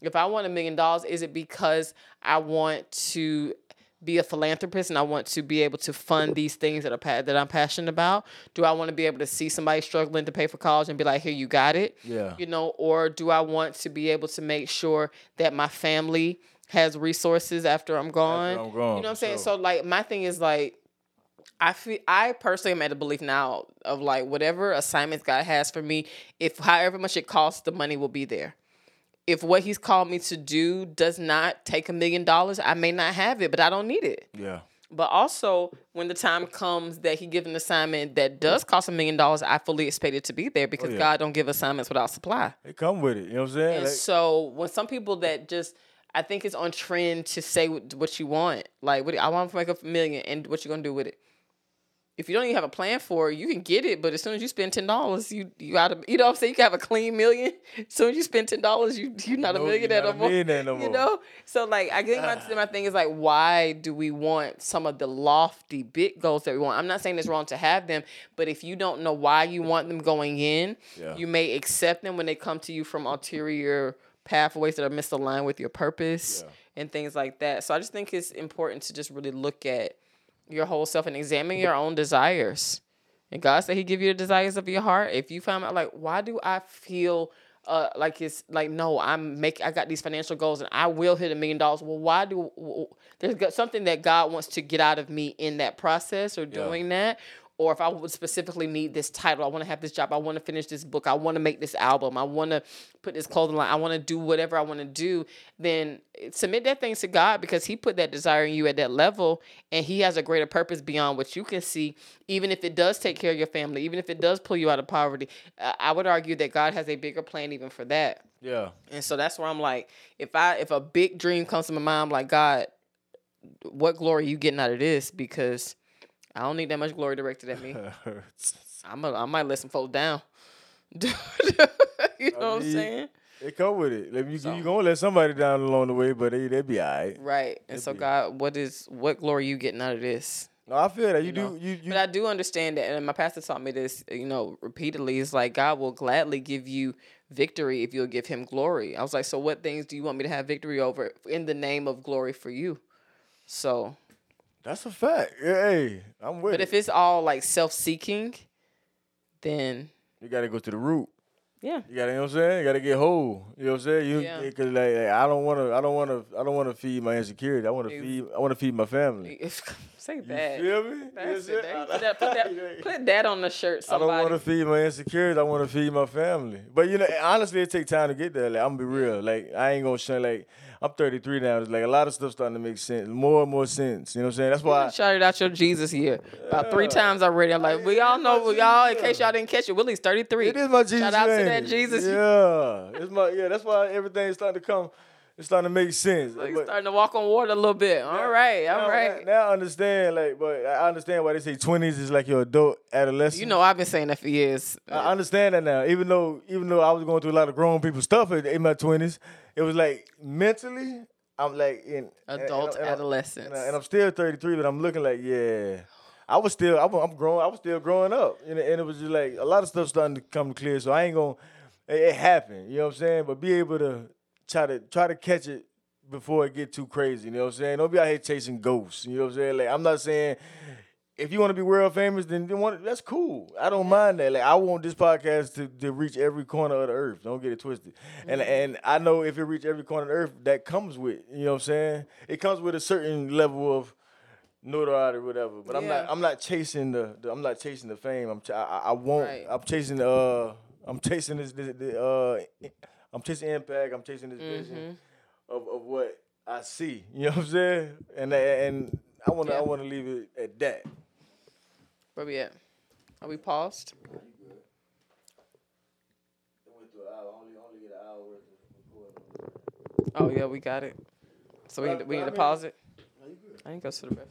If I want a million dollars, is it because I want to be a philanthropist and I want to be able to fund these things that are pa- that I'm passionate about? Do I want to be able to see somebody struggling to pay for college and be like, "Here, you got it"? Yeah. You know, or do I want to be able to make sure that my family has resources after I'm gone? I'm gone, You know what I'm saying? sure. So like my thing is like I feel I personally am at a belief now of like whatever assignments God has for me, if however much it costs, the money will be there. If what He's called me to do does not take a million dollars, I may not have it, but I don't need it. Yeah. But also, when the time comes that He gives an assignment that does cost a million dollars, I fully expect it to be there because oh, yeah. God don't give assignments without supply. They come with it. You know what I'm saying? And Like, so when some people that just I think it's on trend to say what, what you want. Like what I want to make a million and what you gonna do with it. If you don't even have a plan for it, you can get it, but as soon as you spend ten dollars, you you out of you know what I'm saying, you can have a clean million. As soon as you spend ten dollars, you you're not No, a millionaire no more. You know? So like I think my, ah. my thing is like why do we want some of the lofty big goals that we want? I'm not saying it's wrong to have them, but if you don't know why you want them going in, Yeah. you may accept them when they come to you from ulterior pathways that are misaligned with your purpose Yeah. and things like that. So I just think it's important to just really look at your whole self and examine your own desires. And God said He give you the desires of your heart. If you find out like, why do I feel uh like it's like no, I'm make I got these financial goals and I will hit a million dollars. Well, why do there's got something that God wants to get out of me in that process or doing that? Or if I would specifically need this title, I want to have this job, I want to finish this book, I want to make this album, I want to put this clothing line, I want to do whatever I want to do, then submit that thing to God because He put that desire in you at that level and He has a greater purpose beyond what you can see, even if it does take care of your family, even if it does pull you out of poverty. I would argue that God has a bigger plan even for that. yeah. And so that's where I'm like, if I if a big dream comes to my mind, I'm like, God, what glory you getting out of this? Because I don't need that much glory directed at me. I'm a, I might let some folks down. you know what I'm saying? It come with it. Like, you So- you gonna let somebody down along the way, but they they be alright. Right. And so God, what is what glory you getting out of this? No, I feel that you, You know? do. You you But I do understand that, and my pastor taught me this, you know, repeatedly. It's like God will gladly give you victory if you'll give Him glory. I was like, so what things do you want me to have victory over in the name of glory for you? So, that's a fact. Yeah, hey, I'm with but it. if it's all like self-seeking, then you gotta go to the root. yeah, You gotta, you know what I'm saying? You gotta get whole. You know what I'm saying? You, Yeah. Cause like, like, I don't wanna, I don't wanna, I don't wanna feed my insecurity. I wanna feed, I wanna feed my family. say You that. feel me? That's You know it. Put that, put, that, put that on the shirt. Somebody. I don't want to feed my insecurities. I want to feed my family. But you know, honestly, it take time to get there. Like I'm gonna be real. Like I ain't gonna shun. Like I'm 33 now. It's like a lot of stuff starting to make sense, more and more sense. You know what I'm saying? That's why. Shouted out your Jesus here about three times already. I'm like, we all know, we all, in case y'all didn't catch it, Willie's 33. It is my Jesus. Shout out to that? Jesus. Yeah, it's my yeah. That's why everything's starting to come. It's starting to make sense. Like But starting to walk on water a little bit. All right, all now, right. Now I understand. Like, but I understand why they say 20s is like your adult adolescent. You know, I've been saying that for years. I understand that now. Even though, even though I was going through a lot of grown people stuff in, my twenties, it was like mentally, I'm like in Adult and, and, adolescence. And, I, and I'm still 33, but I'm looking like, yeah, I was still, I'm, I'm growing, I was still growing up, you know, and it was just like a lot of stuff starting to come clear. So I ain't gonna, it, it happened, you know what I'm saying? But be able to try to try to catch it before it get too crazy. You know what I'm saying? Don't be out here chasing ghosts. You know what I'm saying? Like I'm not saying if you want to be world famous, then, then want, that's cool. I don't mind that. Like I want this podcast to, to reach every corner of the earth. Don't get it twisted. And and I know if it reach every corner of the earth, that comes with you know what I'm saying. It comes with a certain level of notoriety, or whatever. But I'm not I'm not chasing the, the I'm not chasing the fame. I'm ch- I, I I won't. Right. I'm chasing the uh I'm chasing this, this, the uh I'm chasing impact. I'm chasing this vision mm-hmm. of, of what I see. You know what I'm saying? And and I wanna I wanna leave it at that. Where we at? Are we paused? through an hour. Only only get an hour worth of recording. Oh yeah, we got it. So we need to, we need to pause it. No, you good. I need to go to the restroom.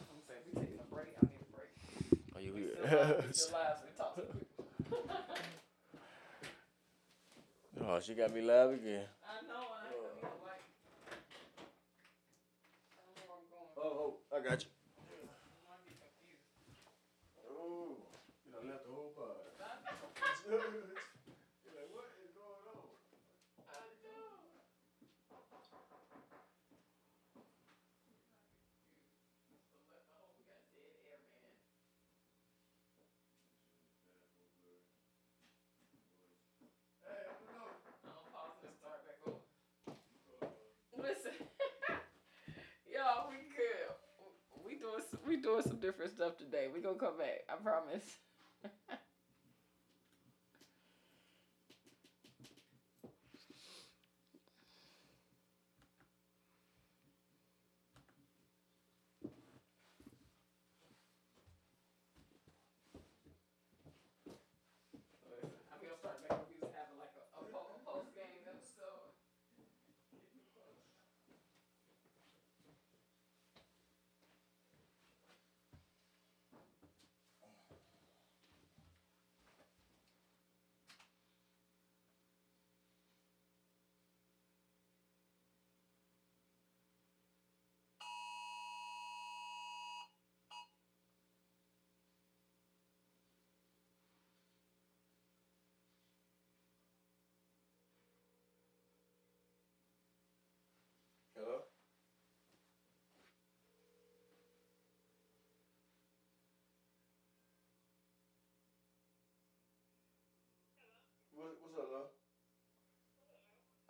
I'm saying we taking a break. I need a break. Oh, you We good. still live, we still live, so we talk too quick. Oh, she got me live again. I know. I ain't like. I know where I'm going. Oh, oh, I got you. I might be confused. Oh, you done left the whole pod. You're like, what is going on? I know. Listen, y'all, we good. We doing some, we doing some different stuff today. We gonna come back. I promise.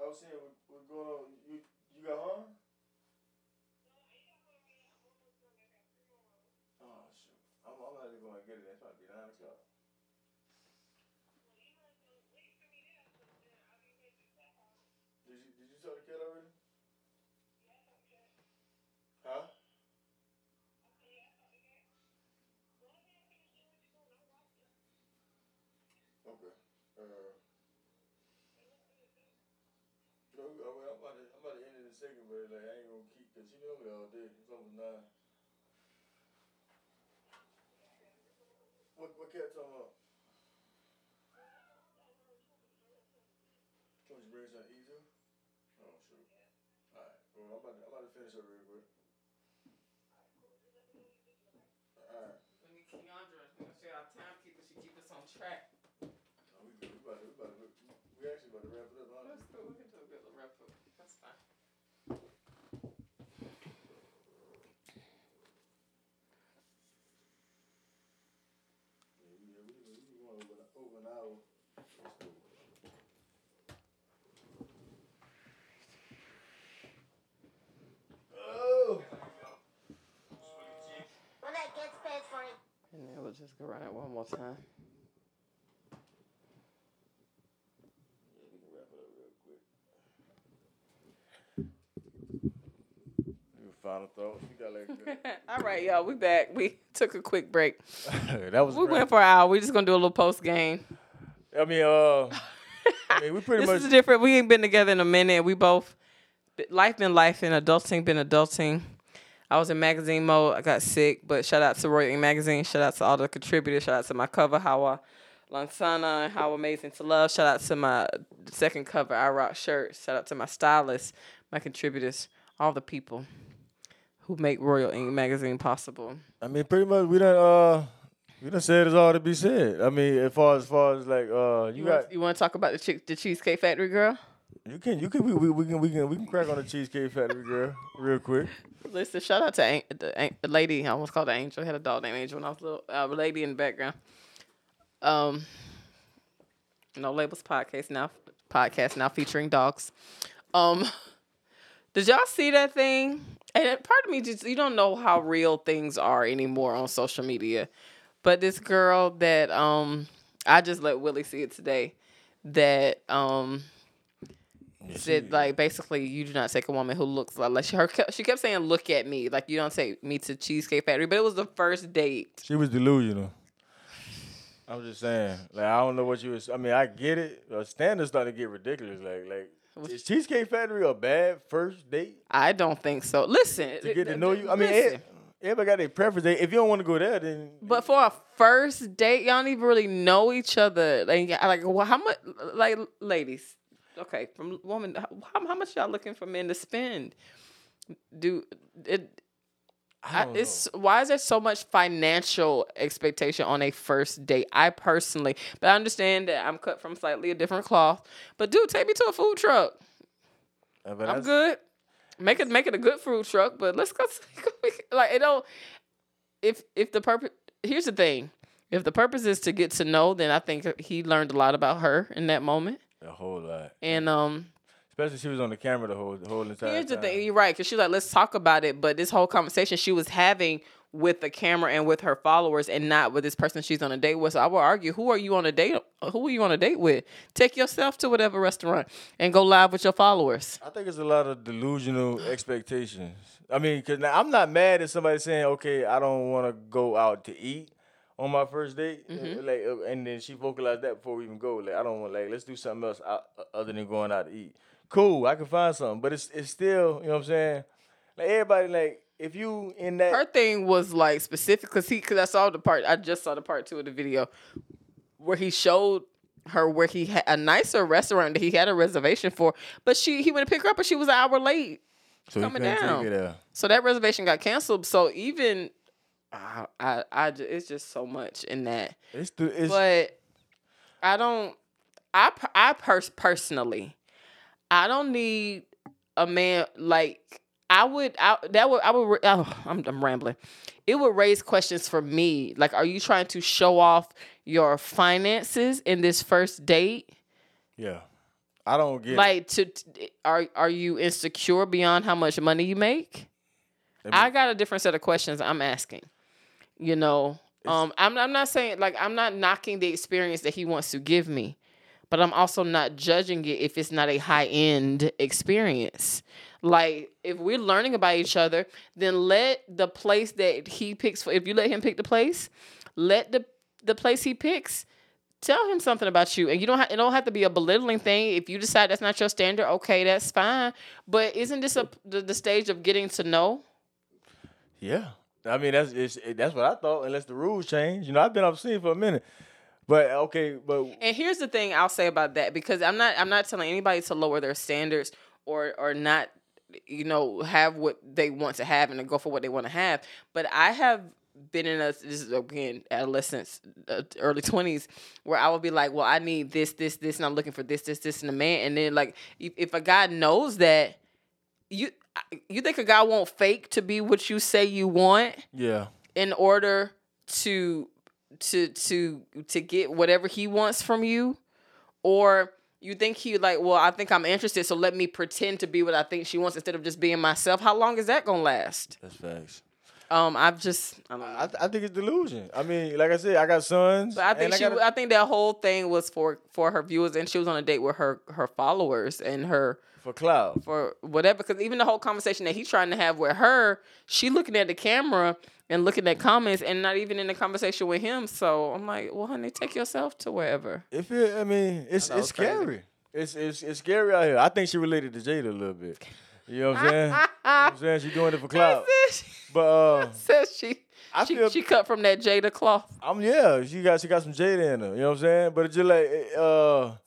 I was saying, what, what's going on? You, you got home? Oh, shoot. I'm, I'm not even going to get it. To be 9 o'clock. Did you, did you tell the kid already? Huh? Okay. Uh, I'm about to, I'm about to end in a second, but like I ain't gonna keep, cause she know me all day. It's almost nine. What, what cat talking about? Told you bring something to eat too? Oh, shoot. Alright, well, I'm about to, I'm about to finish up real quick. Alright. Let me Keandra, you know, she our timekeeper. She keep us on track. Oh, we good. We about to, we about to, we actually about to wrap it up, huh? That's cool. We can do a bit of wrap up. That's fine. Yeah, we, yeah, we, we, we going over, over an hour. That's cool. Oh! When that gets paid for it. And then we'll just go run it one more time. Yeah, we can wrap it up real quick. Your final thoughts? You got like All right, y'all. We back. We took a quick break. that was We great. went for an hour. We just gonna do a little post game. I mean, uh, I mean, we pretty this much. is different. We ain't been together in a minute. We both life been life and adulting been adulting. I was in magazine mode. I got sick, but shout out to Royal Ink Magazine. Shout out to all the contributors. Shout out to my cover, Hawa Lansana, and How Amazing to Love. Shout out to my second cover, I Rock Shirts. Shout out to my stylist, my contributors, all the people who make Royal Ink Magazine possible. I mean, pretty much. We done. Uh, we done said it's all to be said. I mean, as far as far as like, uh, you You, got. want, you want to talk about the chick, the Cheesecake Factory girl? You can. You can. We, we, we can. We can. We can crack on the cheesecake factory girl real quick. Listen, shout out to An- the, the lady. I almost called her Angel. I had a dog named Angel when I was little. Uh, lady in the background. Um, no labels podcast now. Podcast now featuring dogs. Um, did y'all see that thing? And part of me just you don't know how real things are anymore on social media. But this girl that um I just let Willie see it today. That um said like basically you do not take a woman who looks like, like she her she kept saying look at me like you don't take me to Cheesecake Factory, but it was the first date. She was delusional. I'm just saying, like I don't know what you was. I mean, I get it. Uh, standards starting to get ridiculous. Like, like is Cheesecake Factory a bad first date I don't think so. Listen, to get to know you? I mean, listen. everybody got their preference. If you don't want to go there, then But for a first date, y'all don't even really know each other. Like, like, well, how much? Like, ladies, okay, from woman, how, how much y'all looking for men to spend? Do it? I I, it's why is there so much financial expectation on a first date? I personally, but I understand that I'm cut from slightly a different cloth. But dude, take me to a food truck. know. Uh, I'm good. Make it make it a good food truck, but let's go. like it don't. If if the purpose here's the thing, if the purpose is to get to know, then I think he learned a lot about her in that moment. A whole lot. And um, Especially she was on the camera the whole the whole entire here's the time. thing, you're right, because she's like, let's talk about it. But this whole conversation she was having with the camera and with her followers, and not with this person she's on a date with. So I will argue, who are you on a date? Who are you on a date with? Take yourself to whatever restaurant and go live with your followers. I think it's a lot of delusional expectations. I mean, cause now I'm not mad at somebody saying, "Okay, I don't want to go out to eat on my first date," Mm-hmm. Uh, like, uh, and then she vocalized that before we even go. Like, I don't want, like, let's do something else out, uh, other than going out to eat. Cool, I can find something, but it's it's still, you know what I'm saying? Like everybody, like, if you in that, her thing was like specific because he because I saw the part I just saw the part two of the video where he showed her where he had a nicer restaurant that he had a reservation for, but she he went to pick her up but she was an hour late, so coming down. take it there. so that reservation got canceled. So even I I, I it's just so much in that, It's the it's but I don't I I pers- personally I don't need a man like I would I that would I would oh, I'm I'm rambling. It would raise questions for me. Like are you trying to show off your finances in this first date? yeah. I don't get. Like to are are you insecure beyond how much money you make? I got a different set of questions I'm asking. You know, um, I'm I'm not saying like I'm not knocking the experience that he wants to give me, but I'm also not judging it if it's not a high end experience. Like if we're learning about each other, then let the place that he picks for. If you let him pick the place, let the the place he picks tell him something about you and you don't have it don't have to be a belittling thing if you decide that's not your standard okay that's fine but isn't this a the, the stage of getting to know Yeah, I mean that's it, that's what I thought. Unless the rules change, you know, I've been off scene for a minute. But okay, but and here's the thing i'll say about that because i'm not i'm not telling anybody to lower their standards or or not you know have what they want to have and to go for what they want to have but i have been in a this is again adolescence uh, early 20s where i would be like well i need this this this and i'm looking for this this this in a man and then like if, if a guy knows that you you think a guy won't fake to be what you say you want yeah, in order to to to to get whatever he wants from you or you think he like well i think i'm interested so let me pretend to be what i think she wants instead of just being myself how long is that gonna last that's facts. um i've just i don't know I, I think it's delusion. I mean, like I said, I got sons. but I think she, gotta- I think that whole thing was for for her viewers, and she was on a date with her her followers and her for cloud. for whatever. Because even the whole conversation that he's trying to have with her, she looking at the camera and looking at comments, and not even in the conversation with him. So I'm like, well, honey, take yourself to wherever. If it, I mean, it's I it's it's crazy. scary. It's it's it's scary out here. I think she related to Jada a little bit. You know what I'm saying? you know what I'm saying she's doing it for cloud. But uh, Says she. I she, feel- she cut from that Jada cloth. I'm yeah. She got she got some Jada in her. You know what I'm saying? But it's just like uh, So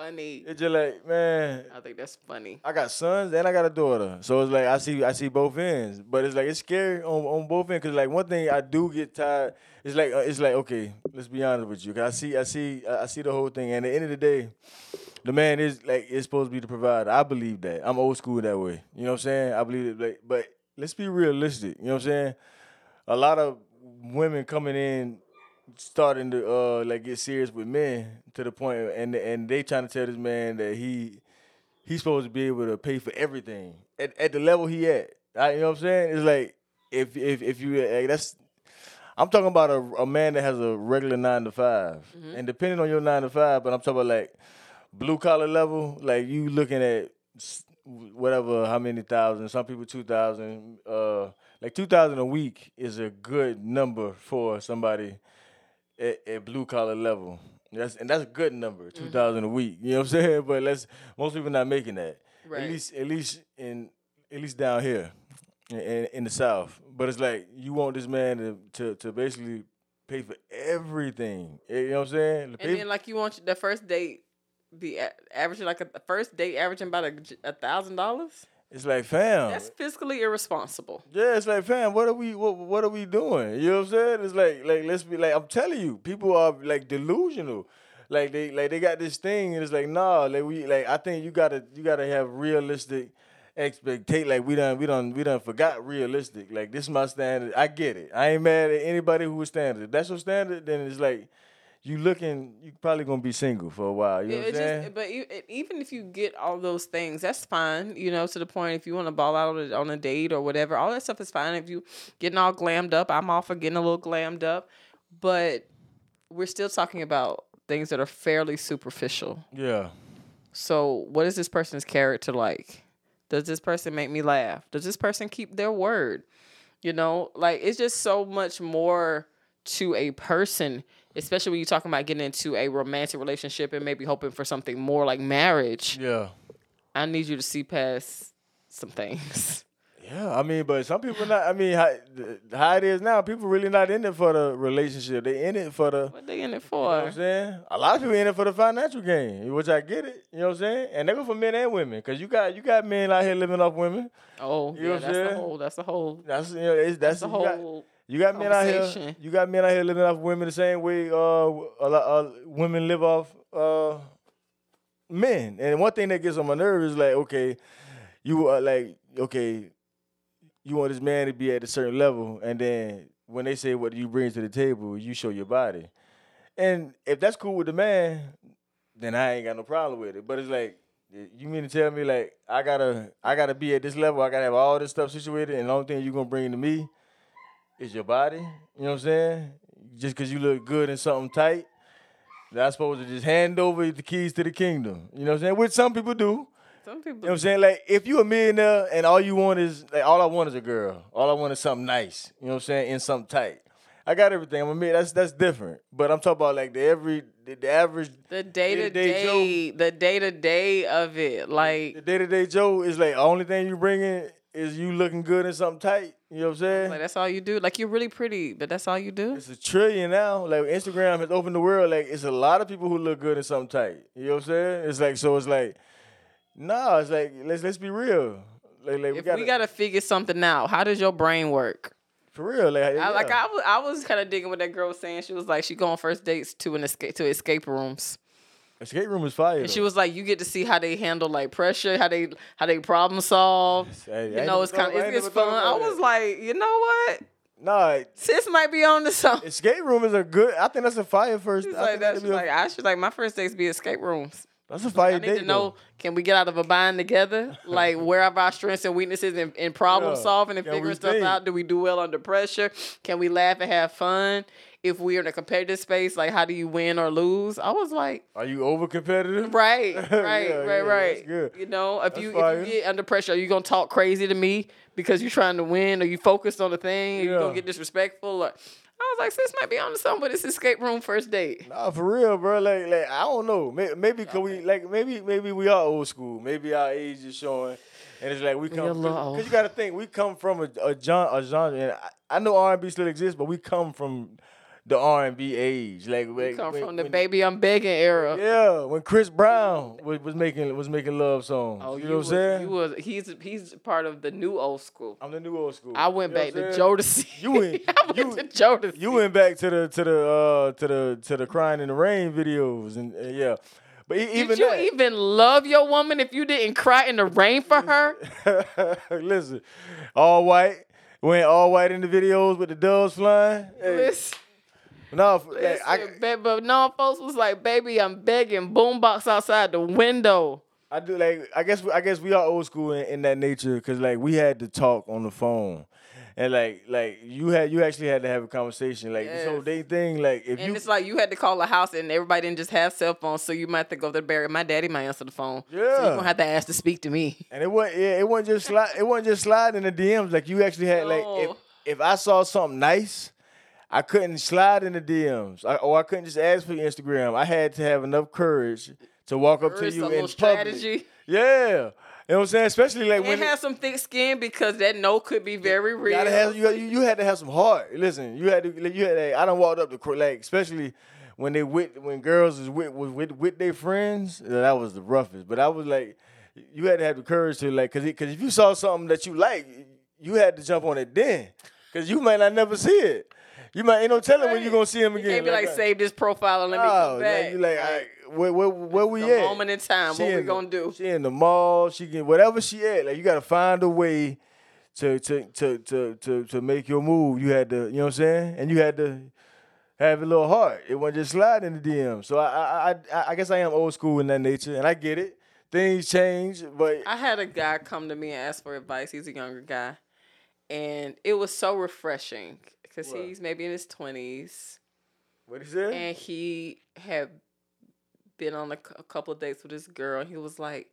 funny. it's just like man. I think that's funny. I got sons and I got a daughter, so it's like I see I see both ends, but it's like it's scary on, on both ends because like one thing I do get tired. It's like uh, it's like okay, let's be honest with you. Cause I see I see I see the whole thing, and at the end of the day, the man is like is supposed to be the provider. I believe that. I'm old school that way. You know what I'm saying? I believe it. Like, but let's be realistic. You know what I'm saying? A lot of women coming in starting to uh like get serious with men to the point and and they trying to tell this man that he he's supposed to be able to pay for everything at, at the level he at. I, you know what I'm saying? It's like if if if you like, that's I'm talking about a, a man that has a regular nine to 5 and depending on your nine to five, but I'm talking about like blue collar level, like you looking at whatever how many thousand, some people two thousand, uh, like two thousand a week is a good number for somebody at, at blue collar level. That's and that's a good number, Mm-hmm. two thousand a week. You know what I'm saying? But let's most people not making that. Right. At least at least in at least down here in, in, the south. But it's like you want this man to to, to basically pay for everything. You know what I'm saying? To And then like you want the first date be averaging like a the first date averaging about a thousand dollars. It's like fam. That's fiscally irresponsible. Yeah, it's like, fam, what are we what, what are we doing? You know what I'm saying? It's like like let's be like I'm telling you, people are like delusional. Like they like they got this thing and it's like, nah, like we like I think you gotta you gotta have realistic expectate like we done we done we done forgot realistic. Like this is my standard. I get it. I ain't mad at anybody who is standard. If that's your standard, then it's like you looking you probably gonna be single for a while. You know what I'm saying? just, but even if you get all those things, that's fine. You know, to the point if you want to ball out on a, on a date or whatever, all that stuff is fine. If you getting all glammed up, I'm all for getting a little glammed up, but we're still talking about things that are fairly superficial. yeah. So, what is this person's character like? Does this person make me laugh? Does this person keep their word? You know, like it's just so much more to a person, especially when you're talking about getting into a romantic relationship and maybe hoping for something more like marriage. Yeah. I need you to see past some things. Yeah, I mean, but some people not. I mean, how, how it is now, people really not in it for the relationship. They in it for the. What they in it You know for? what I'm saying? A lot of people in it for the financial gain, which I get it. You know what I'm saying? And they go for men and women, cause you got you got men out here living off women. oh, You know what I'm that's the saying? whole. That's the whole. That's you know, it's, that's, That's the you got- whole. You got men out here. You got men out here living off women the same way uh, a lot uh, women live off uh, men. And one thing that gets on my nerves is like, okay, you are like, okay, you want this man to be at a certain level, and then when they say what do you bring to the table, you show your body. And if that's cool with the man, then I ain't got no problem with it. But it's like, you mean to tell me like I gotta I gotta be at this level, I gotta have all this stuff situated, and the only thing you're gonna bring to me is your body. You know what I'm saying? Just because you look good in something tight, that's supposed to just hand over the keys to the kingdom. You know what I'm saying? Which some people do. Some people. You know what I'm saying? Like if you a millionaire and all you want is like all I want is a girl. All I want is something nice. You know what I'm saying? In something tight. I got everything. I'm a man. That's that's different. But I'm talking about like the every the, the average the day to day-to-day the day to day of it, like the day to day Joe is like the only thing you bring in is you looking good in something tight. You know what I'm saying? Like that's all you do. Like you're really pretty, but that's all you do. It's a trillion now. Like Instagram has opened the world. Like it's a lot of people who look good in something tight. You know what I'm saying? It's like so. It's like, nah. It's like let's let's be real. Like, like we gotta, we gotta figure something out, how does your brain work? for real. Like, I, like. I was, I was kind of digging what that girl was saying. She was like, she go on first dates to an escape to escape rooms, escape room is fire. and she was like, you get to see how they handle like pressure, how they how they problem solve. Hey, You know, it's kind of it's, it's fun. I was that. like, you know what, nah. sis might be on to something. Escape room is a good. I think that's a fire first. She's I like think that. She's like, I should like my first dates be escape rooms. that's a fire I need date. to know, can we get out of a bind together? Like, where are our strengths and weaknesses in, in problem Yeah. solving and Can figuring stuff think? out? Do we do well under pressure? Can we laugh and have fun? If we're in a competitive space, like, how do you win or lose? I was like, Are you over competitive? right, right, Yeah, right, yeah, right. good. You know, if That's you fire. if you get under pressure, are you gonna talk crazy to me because you're trying to win? Are you focused on the thing? Are you Yeah. gonna get disrespectful? Or, I was like, sis might be on something with this escape room first date. Nah, for real, bro. Like, like I don't know. Maybe, maybe cause we like maybe maybe we are old school. Maybe our age is showing, and it's like we come because you got to think we come from a, a genre. A genre and I, I know R and B still exists, but we come from the R and B age. Like, We come when- from the when- baby I'm begging era. Yeah, when Chris Brown was, was making was making love songs. Oh, you know what I'm saying? You was he's he's part of the new old school. I'm the new old school. I went You back to? Jodeci. You went- I went you- to Jodeci. You went back to the to the uh to the to the crying in the rain videos and, and yeah, but e- Did even you that, even love your woman if you didn't cry in the rain for her? Listen, all white. Went all white in the videos with the doves flying. Hey, Listen, no, like, I, ba- but no, folks was like, "Baby, I'm begging." Boombox outside the window. I do like. I guess I guess we are old school in, in that nature because like we had to talk on the phone, and like like you had you actually had to have a conversation. Like this whole day thing. Like if you And you it's like you had to call a house, and everybody didn't just have cell phones, so you might have to go to the barrier. My daddy might answer the phone. so Yeah. you're gonna have to ask to speak to me. And it wasn't yeah, it wasn't just slide it wasn't just slide in the DMs. Like you actually had like if if I saw something nice, I couldn't slide in the DMs, I, or I couldn't just ask for your Instagram. I had to have enough courage to walk up to you in public. strategy. Yeah, you know what I'm saying. Especially like when And have some thick skin because that no could be very real. gotta have you, you you had to have some heart. Listen, you had to you had to, I don't walk up to like especially when they with when girls is with with with, with their friends. uh, That was the roughest. But I was like, you had to have the courage to like because because if you saw something that you like, you had to jump on it then because you might not never see it. You might ain't no telling when you gonna see him You again. can't be like, uh, save this profile and let me no, like, back. you like, right, where, where, where we at? moment in time, She what we in the- gonna do? She in the mall. She can whatever she at. Like you got to find a way to to to to to to make your move. You had to, you know what I'm saying, and you had to have a little heart. It wasn't just slide in the DM. So I I I, I guess I am old school in that nature, and I get it. Things change, but I had a guy come to me and ask for advice. He's a younger guy, and it was so refreshing because he's maybe in his twenties, What is he said? and he had been on a, a couple of dates with this girl. And he was like,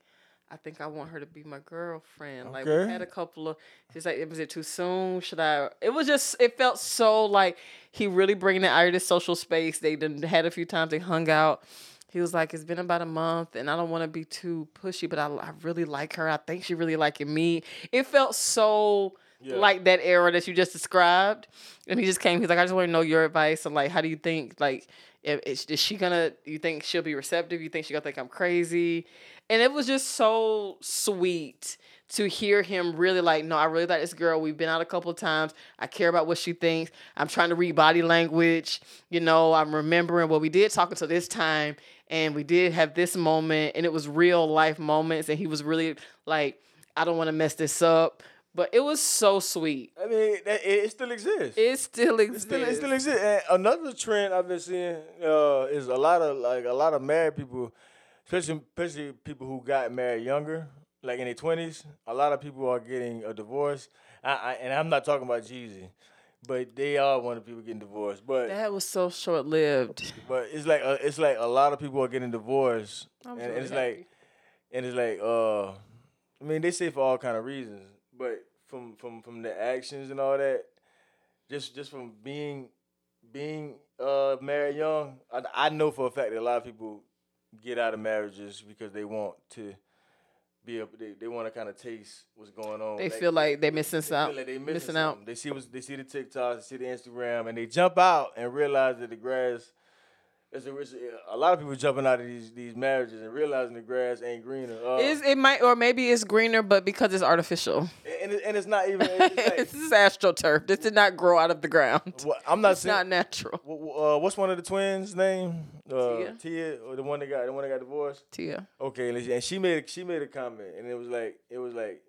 "I think I want her to be my girlfriend." Like we had a couple of. He's like, "Was it too soon? Should I?" It was just. It felt so like he really bringing it out of this social space. They done had a few times. They hung out. He was like, "It's been about a month, and I don't want to be too pushy, but I, I really like her. I think she really liking me." It felt so Yeah. like that era that you just described. And he just came. He's like, "I just want to know your advice and like, how do you think like, if, is, is she gonna? You think she'll be receptive? You think she gonna think I'm crazy?" And it was just so sweet to hear him really like, no, I really like this girl. We've been out a couple of times. I care about what she thinks. I'm trying to read body language. You know, I'm remembering what we did talk until this time, and we did have this moment, and it was real life moments. And he was really like, I don't want to mess this up, but it was so sweet. I mean, it, it still exists. It still It exists. still, it still exists. And another trend I've been seeing uh, is a lot of like a lot of married people, especially especially people who got married younger, like in their twenties. A lot of people are getting a divorce, I, I, and I'm not talking about Jeezy, but they are one of the people getting divorced. But that was so short lived. but it's like uh, it's like a lot of people are getting divorced, and, and it's happy. like and it's like uh, I mean they say for all kind of reasons, but from from from the actions and all that, just just from being being uh married young, I, I know for a fact that a lot of people get out of marriages because they want to be able they, they want to kind of taste what's going on. They feel like they're missing they feel out. like they missing missing out. something. They see what's, they see the TikToks, they see the Instagram, and they jump out and realize that the grass. It's a, it's a, a lot of people jumping out of these these marriages and realizing the grass ain't greener. Uh, Is it might or maybe it's greener, but because it's artificial. and, it, and it's not even. It's like, this is astroturf. This did not grow out of the ground. well, I'm not It's saying. not natural. uh, what's one of the twins' name? Uh, Tia. Tia, or the one that got the one that got divorced. Tia. Okay, and she- and she made she made a comment, and it was like it was like,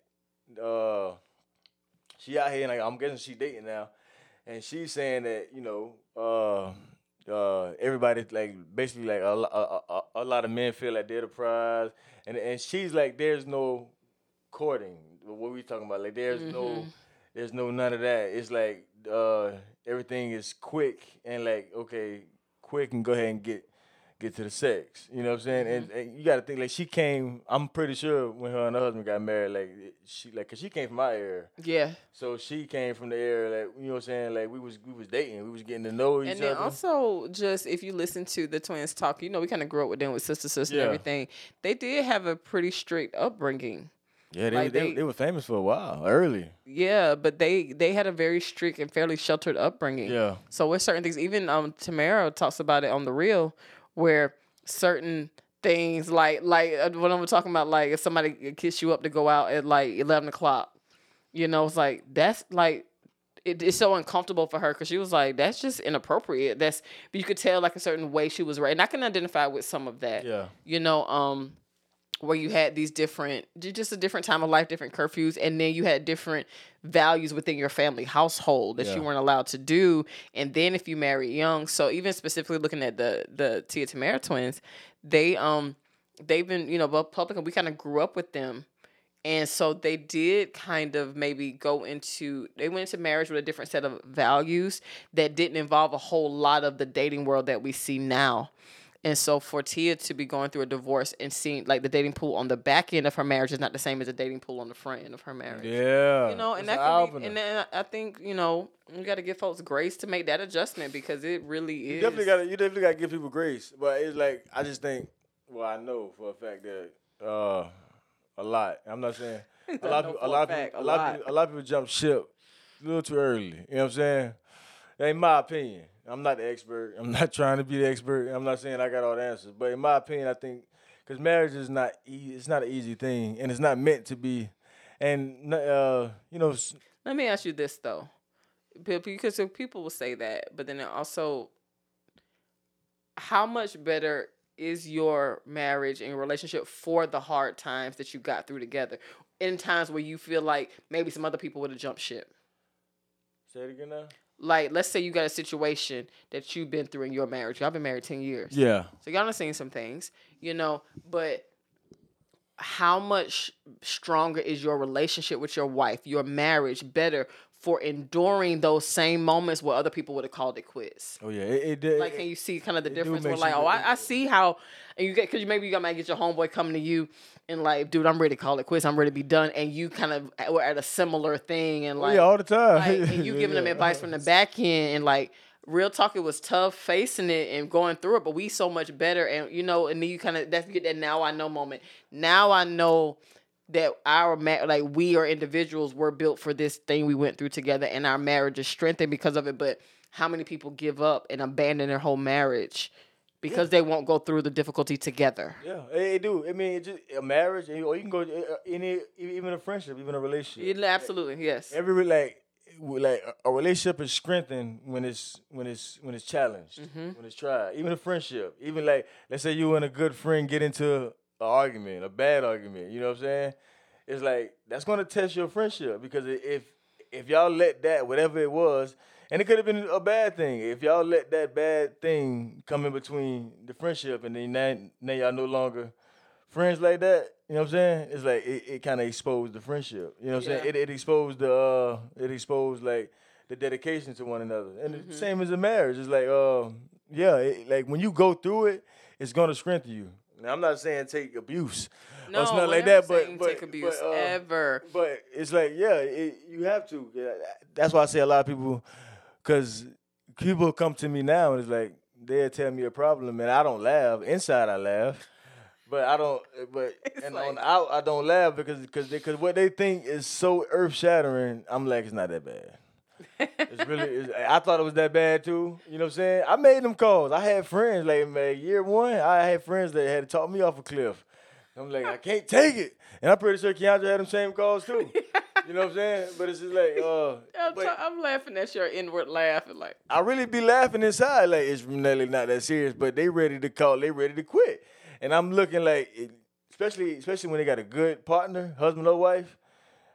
uh, she out here, and like, I'm guessing she dating now, and she's saying that you know, uh, uh, everybody like basically like a, a, a, a lot of men feel like they're the prize, and and she's like, there's no courting. What we talking about? Like, there's no, there's no none of that. It's like uh, everything is quick and like okay, quick and go ahead and get get to the sex. You know what I'm saying? And, and you got to think like she came. I'm pretty sure when her and her husband got married, like she like cause she came from our era, Yeah. so she came from the era like you know what I'm saying. Like we was we was dating, we was getting to know each other. And then other. also, just if you listen to the twins talk, you know, we kind of grew up with them with sister, sister, Yeah. and everything. They did have a pretty strict upbringing. yeah, they, like they, they- they were famous for a while early. Yeah, but they they had a very strict and fairly sheltered upbringing. Yeah, So with certain things, even um Tamera talks about it on the real, where certain things like like uh, what I'm talking about, like if somebody kiss you up to go out at like eleven o'clock, you know, it's like that's like it, it's so uncomfortable for her because she was like that's just inappropriate. That's but you could tell like a certain way she was right, and I can identify with some of that. yeah. You know, um, where you had these different, just a different time of life, different curfews, and then you had different values within your family household that Yeah. you weren't allowed to do. And then if you marry young, so even specifically looking at the the Tia Tamera twins, they um they've been you know both public and we kind of grew up with them. And so they did kind of maybe go into they went into marriage with a different set of values that didn't involve a whole lot of the dating world that we see now. And so for Tia to be going through a divorce and seeing like the dating pool on the back end of her marriage is not the same as the dating pool on the front end of her marriage. Yeah. You know, and that an can be, and then I think you know you got to give folks grace to make that adjustment because it really You is. definitely got to you definitely got to give people grace, but it's like I just think. Well, I know for a fact that uh, a lot. I'm not saying a lot. Of, people- a lot. Fact, people, a a lot. lot. Of people, a lot of people jump ship a little too early. You know what I'm saying? In my opinion, I'm not the expert. I'm not trying to be the expert. I'm not saying I got all the answers, but in my opinion, I think because marriage is not e- it's not an easy thing, and it's not meant to be. And uh, you know, Let me ask you this though, because people will say that, but then also, how much better is your marriage and your relationship for the hard times that you got through together? In times where you feel like maybe some other people would have jumped ship. say it again now. Like, let's say you got a situation that you've been through in your marriage. Y'all been married ten years. Yeah. So y'all done seen some things, you know, but how much stronger is your relationship with your wife, your marriage better for enduring those same moments where other people would have called it quits? Oh yeah. It, did Like, can you see kind of the difference? Where like, oh, I, I see how, and you get because you maybe you got might get your homeboy coming to you and like, dude, I'm ready to call it quits. I'm ready to be done, and you kind of eh, were at a similar thing, and Oh, like, yeah, all the time. like, and you giving them Yeah. advice from the back end and like real talk it was tough facing it and going through it but we so much better and you know and then you kind of that's get that now i know moment now i know that our ma- like we are individuals were built for this thing we went through together and our marriage is strengthened because of it but how many people give up and abandon their whole marriage because they won't go through the difficulty together Yeah, it do. I mean, just a marriage, or you can go uh, any, even a friendship, even a relationship. Yeah, absolutely yes Every like, like a- a relationship is strengthened when it's when it's when it's challenged, Mm-hmm. when it's tried. Even a friendship, even like let's say you and a good friend get into an argument, a bad argument. You know what I'm saying? It's like that's gonna test your friendship because if if y'all let that whatever it was. And it could have been a bad thing if y'all let that bad thing come in between the friendship, and then now, now y'all no longer friends like that, you know what I'm saying? It's like it, it kind of exposed the friendship. You know what I'm Yeah. saying? It, it exposed the uh, it exposed like the dedication to one another. And Mm-hmm. the same as a marriage. It's like uh, yeah, it, like when you go through it, it's gonna strengthen you. Now, I'm not saying take abuse no or something like that, but but, take abuse but, uh, ever but it's like, yeah, it, you have to. Yeah, That's why I say a lot of people, because people come to me now and it's like they'll tell me a problem and I don't laugh. Inside I laugh, but I don't. But and on like- the out I don't laugh because because because what they think is so earth shattering. I'm like, it's not that bad. It's really. It's, I thought it was that bad too. You know what I'm saying? I made them calls. I had friends like man, year one. I had friends that had to talk me off a cliff. I'm like, I can't take it, and I'm pretty sure Keandre had them same calls too. You know what I'm saying? But it's just like, uh, I'm, t- I'm laughing at your inward laugh and like I really be laughing inside, like it's really not that serious. But they ready to call, they ready to quit, and I'm looking like, especially especially when they got a good partner, husband or wife.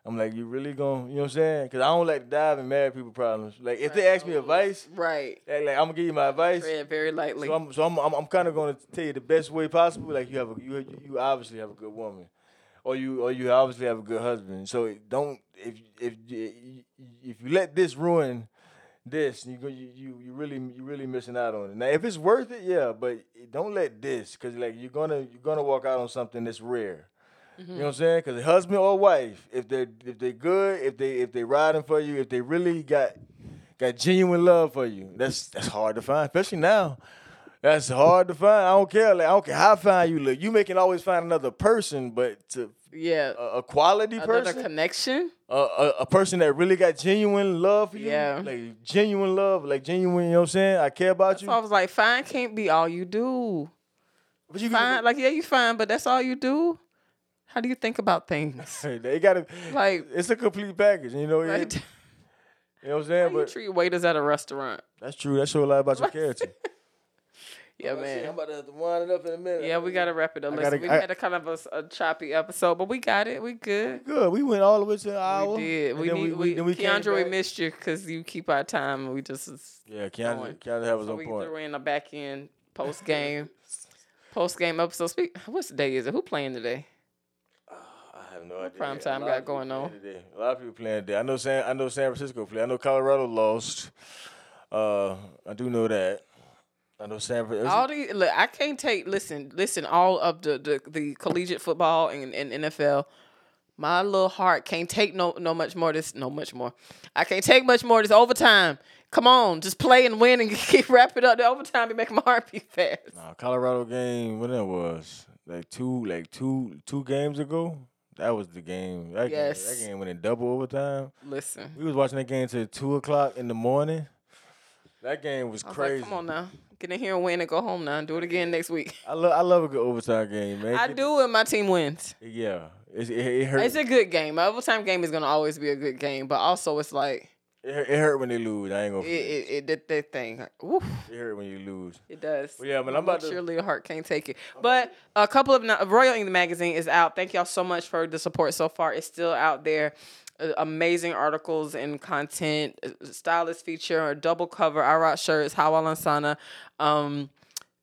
I'm like, you really gonna, you know what I'm saying? Because I don't like to dive in married people problems. Like if they ask me advice, right like, like, I'm gonna give you my advice. tread very lightly So I'm so I'm I'm, I'm kind of going to tell you the best way possible. Like you have a you you obviously have a good woman, or you or you obviously have a good husband. So don't if if if you let this ruin this, you go you you you really you really missing out on it. Now if it's worth it, yeah, but don't let this because like you're gonna you're gonna walk out on something that's rare. Mm-hmm. You know what I'm saying? Because a husband or wife, if they if they good, if they if they riding for you, if they really got got genuine love for you, that's that's hard to find, especially now. That's hard to find. I don't care. Like I don't care how fine you look. You may can always find another person, but to yeah a, a quality another person, connection a, a, a person that really got genuine love for you, Yeah. like genuine love, like genuine. You know what I'm saying? I care about you. i was like fine can't be all you do But you fine like yeah you fine but that's all you do how do you think about things they gotta like It's a complete package. You know, it- right? you know what I'm how saying? you But treat waiters at a restaurant that's true. That show a lot about your character. Oh, yeah man. I'm man about to have to wind it up in a minute. yeah we gotta wrap it up Listen, gotta- we I- had a kind of a, s- a choppy episode but we got it we good Good. We went all the way to an hour. we did and we then need we, then came Keandre, we missed you because you keep our time and we just Yeah, going. Keandre, Keandre have his So own we point. threw in a back end post game, post game episode. Speak. What's the day? Is it? Who playing today? I have no idea. prime time got going on? Today. A lot of people playing today. I know San. I know San Francisco play. I know Colorado lost. Uh, I do know that. I know Sanford. All the look, I can't take. Listen, listen. All of the the, the collegiate football and, and NFL, my little heart can't take no no much more. This no much more. I can't take much more. This overtime. Come on, just play and win and keep wrap it up. The overtime be making my heart beat fast. Nah, Colorado game when that was like two like two two games ago. That was the game. That Yes. game, that game went in double overtime. Listen, We was watching that game till two o'clock in the morning. That game was was crazy. like, come on now, get in here and win and go home now. and Do it again next week. I love I love a good overtime game, man. I Get- do when my team wins. Yeah, it, it, it hurt. It's a good game. My overtime game is gonna always be a good game, but also it's like it, hurt- it hurt when they lose. I ain't gonna. it It, it, it did that thing. Oof. it hurt when you lose. It does. Well, yeah, man, My I'm about to- little cheerleader heart can't take it. But a couple of no- Royal Ink magazine is out. Thank y'all so much for the support so far. It's still out there. Amazing articles and content, stylist feature, a double cover, I rock shirts, Hawa Lansana. Um,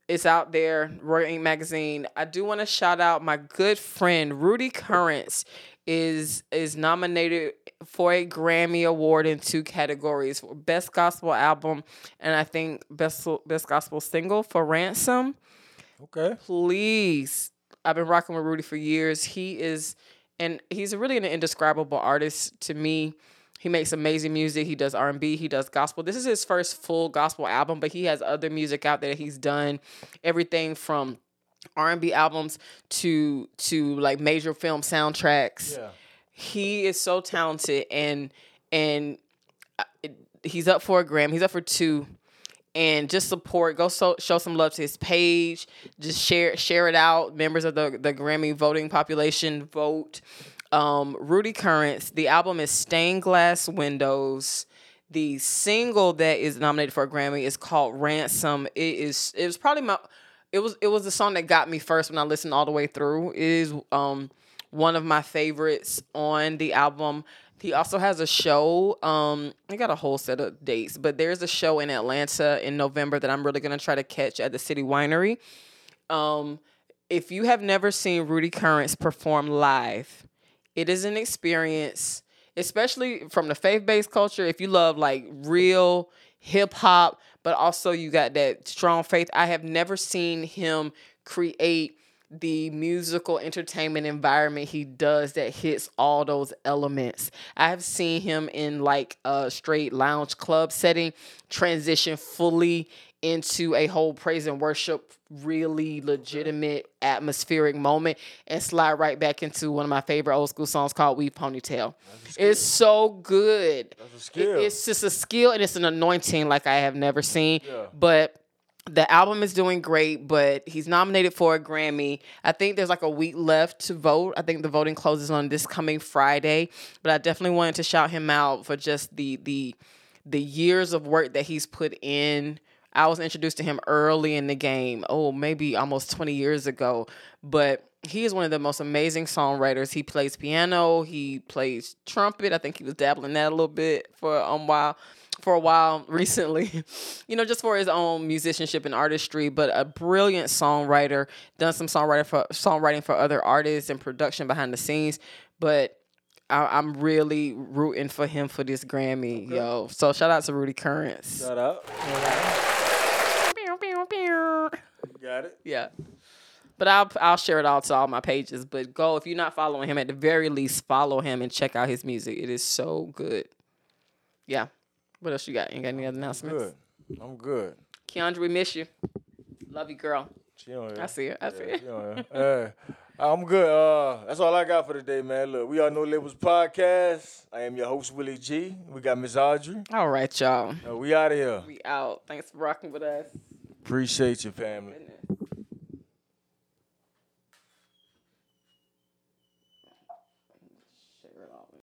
it's out there, Royal Ink magazine. I do want to shout out my good friend Rudy Currence is is nominated for a Grammy award in two categories: for best gospel album and I think best best gospel single for Ransom. Okay. Please, I've been rocking with Rudy for years. He is, and he's really an indescribable artist to me. He makes amazing music. He does R and B. He does gospel. This is his first full gospel album, but he has other music out there that he's done. Everything from R and B albums to to like major film soundtracks Yeah. he is so talented and and uh, he's up for a Grammy. He's up for two. And just support, go so, show some love to his page. Just share share it out. Members of the the Grammy voting population vote. Um, Rudy Currence. The album is Stained Glass Windows. The single that is nominated for a Grammy is called Ransom. It is it was probably my it was it was the song that got me first when I listened all the way through. It is um one of my favorites on the album. He also has a show. Um, he got a whole set of dates, but there's a show in Atlanta in November that I'm really gonna try to catch at the City Winery. Um, if you have never seen Rudy Currence perform live, it is an experience, especially from the faith based culture. If you love like real hip hop, but also you got that strong faith, I have never seen him create the musical entertainment environment he does that hits all those elements. I have seen him in like a straight lounge club setting transition fully into a whole praise and worship really legitimate atmospheric moment and slide right back into one of my favorite old school songs called Weave Ponytail. It's so good. That's a It- skill. it's just a skill and it's an anointing like I have never seen. Yeah. But the album is doing great, but he's nominated for a Grammy. I think there's like a week left to vote. I think the voting closes on this coming Friday. But I definitely wanted to shout him out for just the the the years of work that he's put in. I was introduced to him early in the game, oh, maybe almost 20 years ago. But he is one of the most amazing songwriters. He plays piano, he plays trumpet. I think he was dabbling that a little bit for a while for a while recently, you know, just for his own musicianship and artistry, but a brilliant songwriter, done some songwriter for songwriting for other artists and production behind the scenes. But I, I'm really rooting for him for this Grammy, yo. So shout out to Rudy Currence. Shout out. Got it. Yeah. But I'll I'll share it all to all my pages. But go if you're not following him, at the very least, follow him and check out his music. It is so good. Yeah. What else you got? You got any other announcements? Good. I'm good. Keandra, we miss you. Love you, girl. She on here. I see her. I see Yeah, her. she on here. I'm good. Uh, that's all I got for today, man. Look, we are No Labels Podcast. I am your host, Willie G. We got Miss Audrey. All right, y'all. Uh, we out of here. We out. Thanks for rocking with us. Appreciate you, family. Goodness.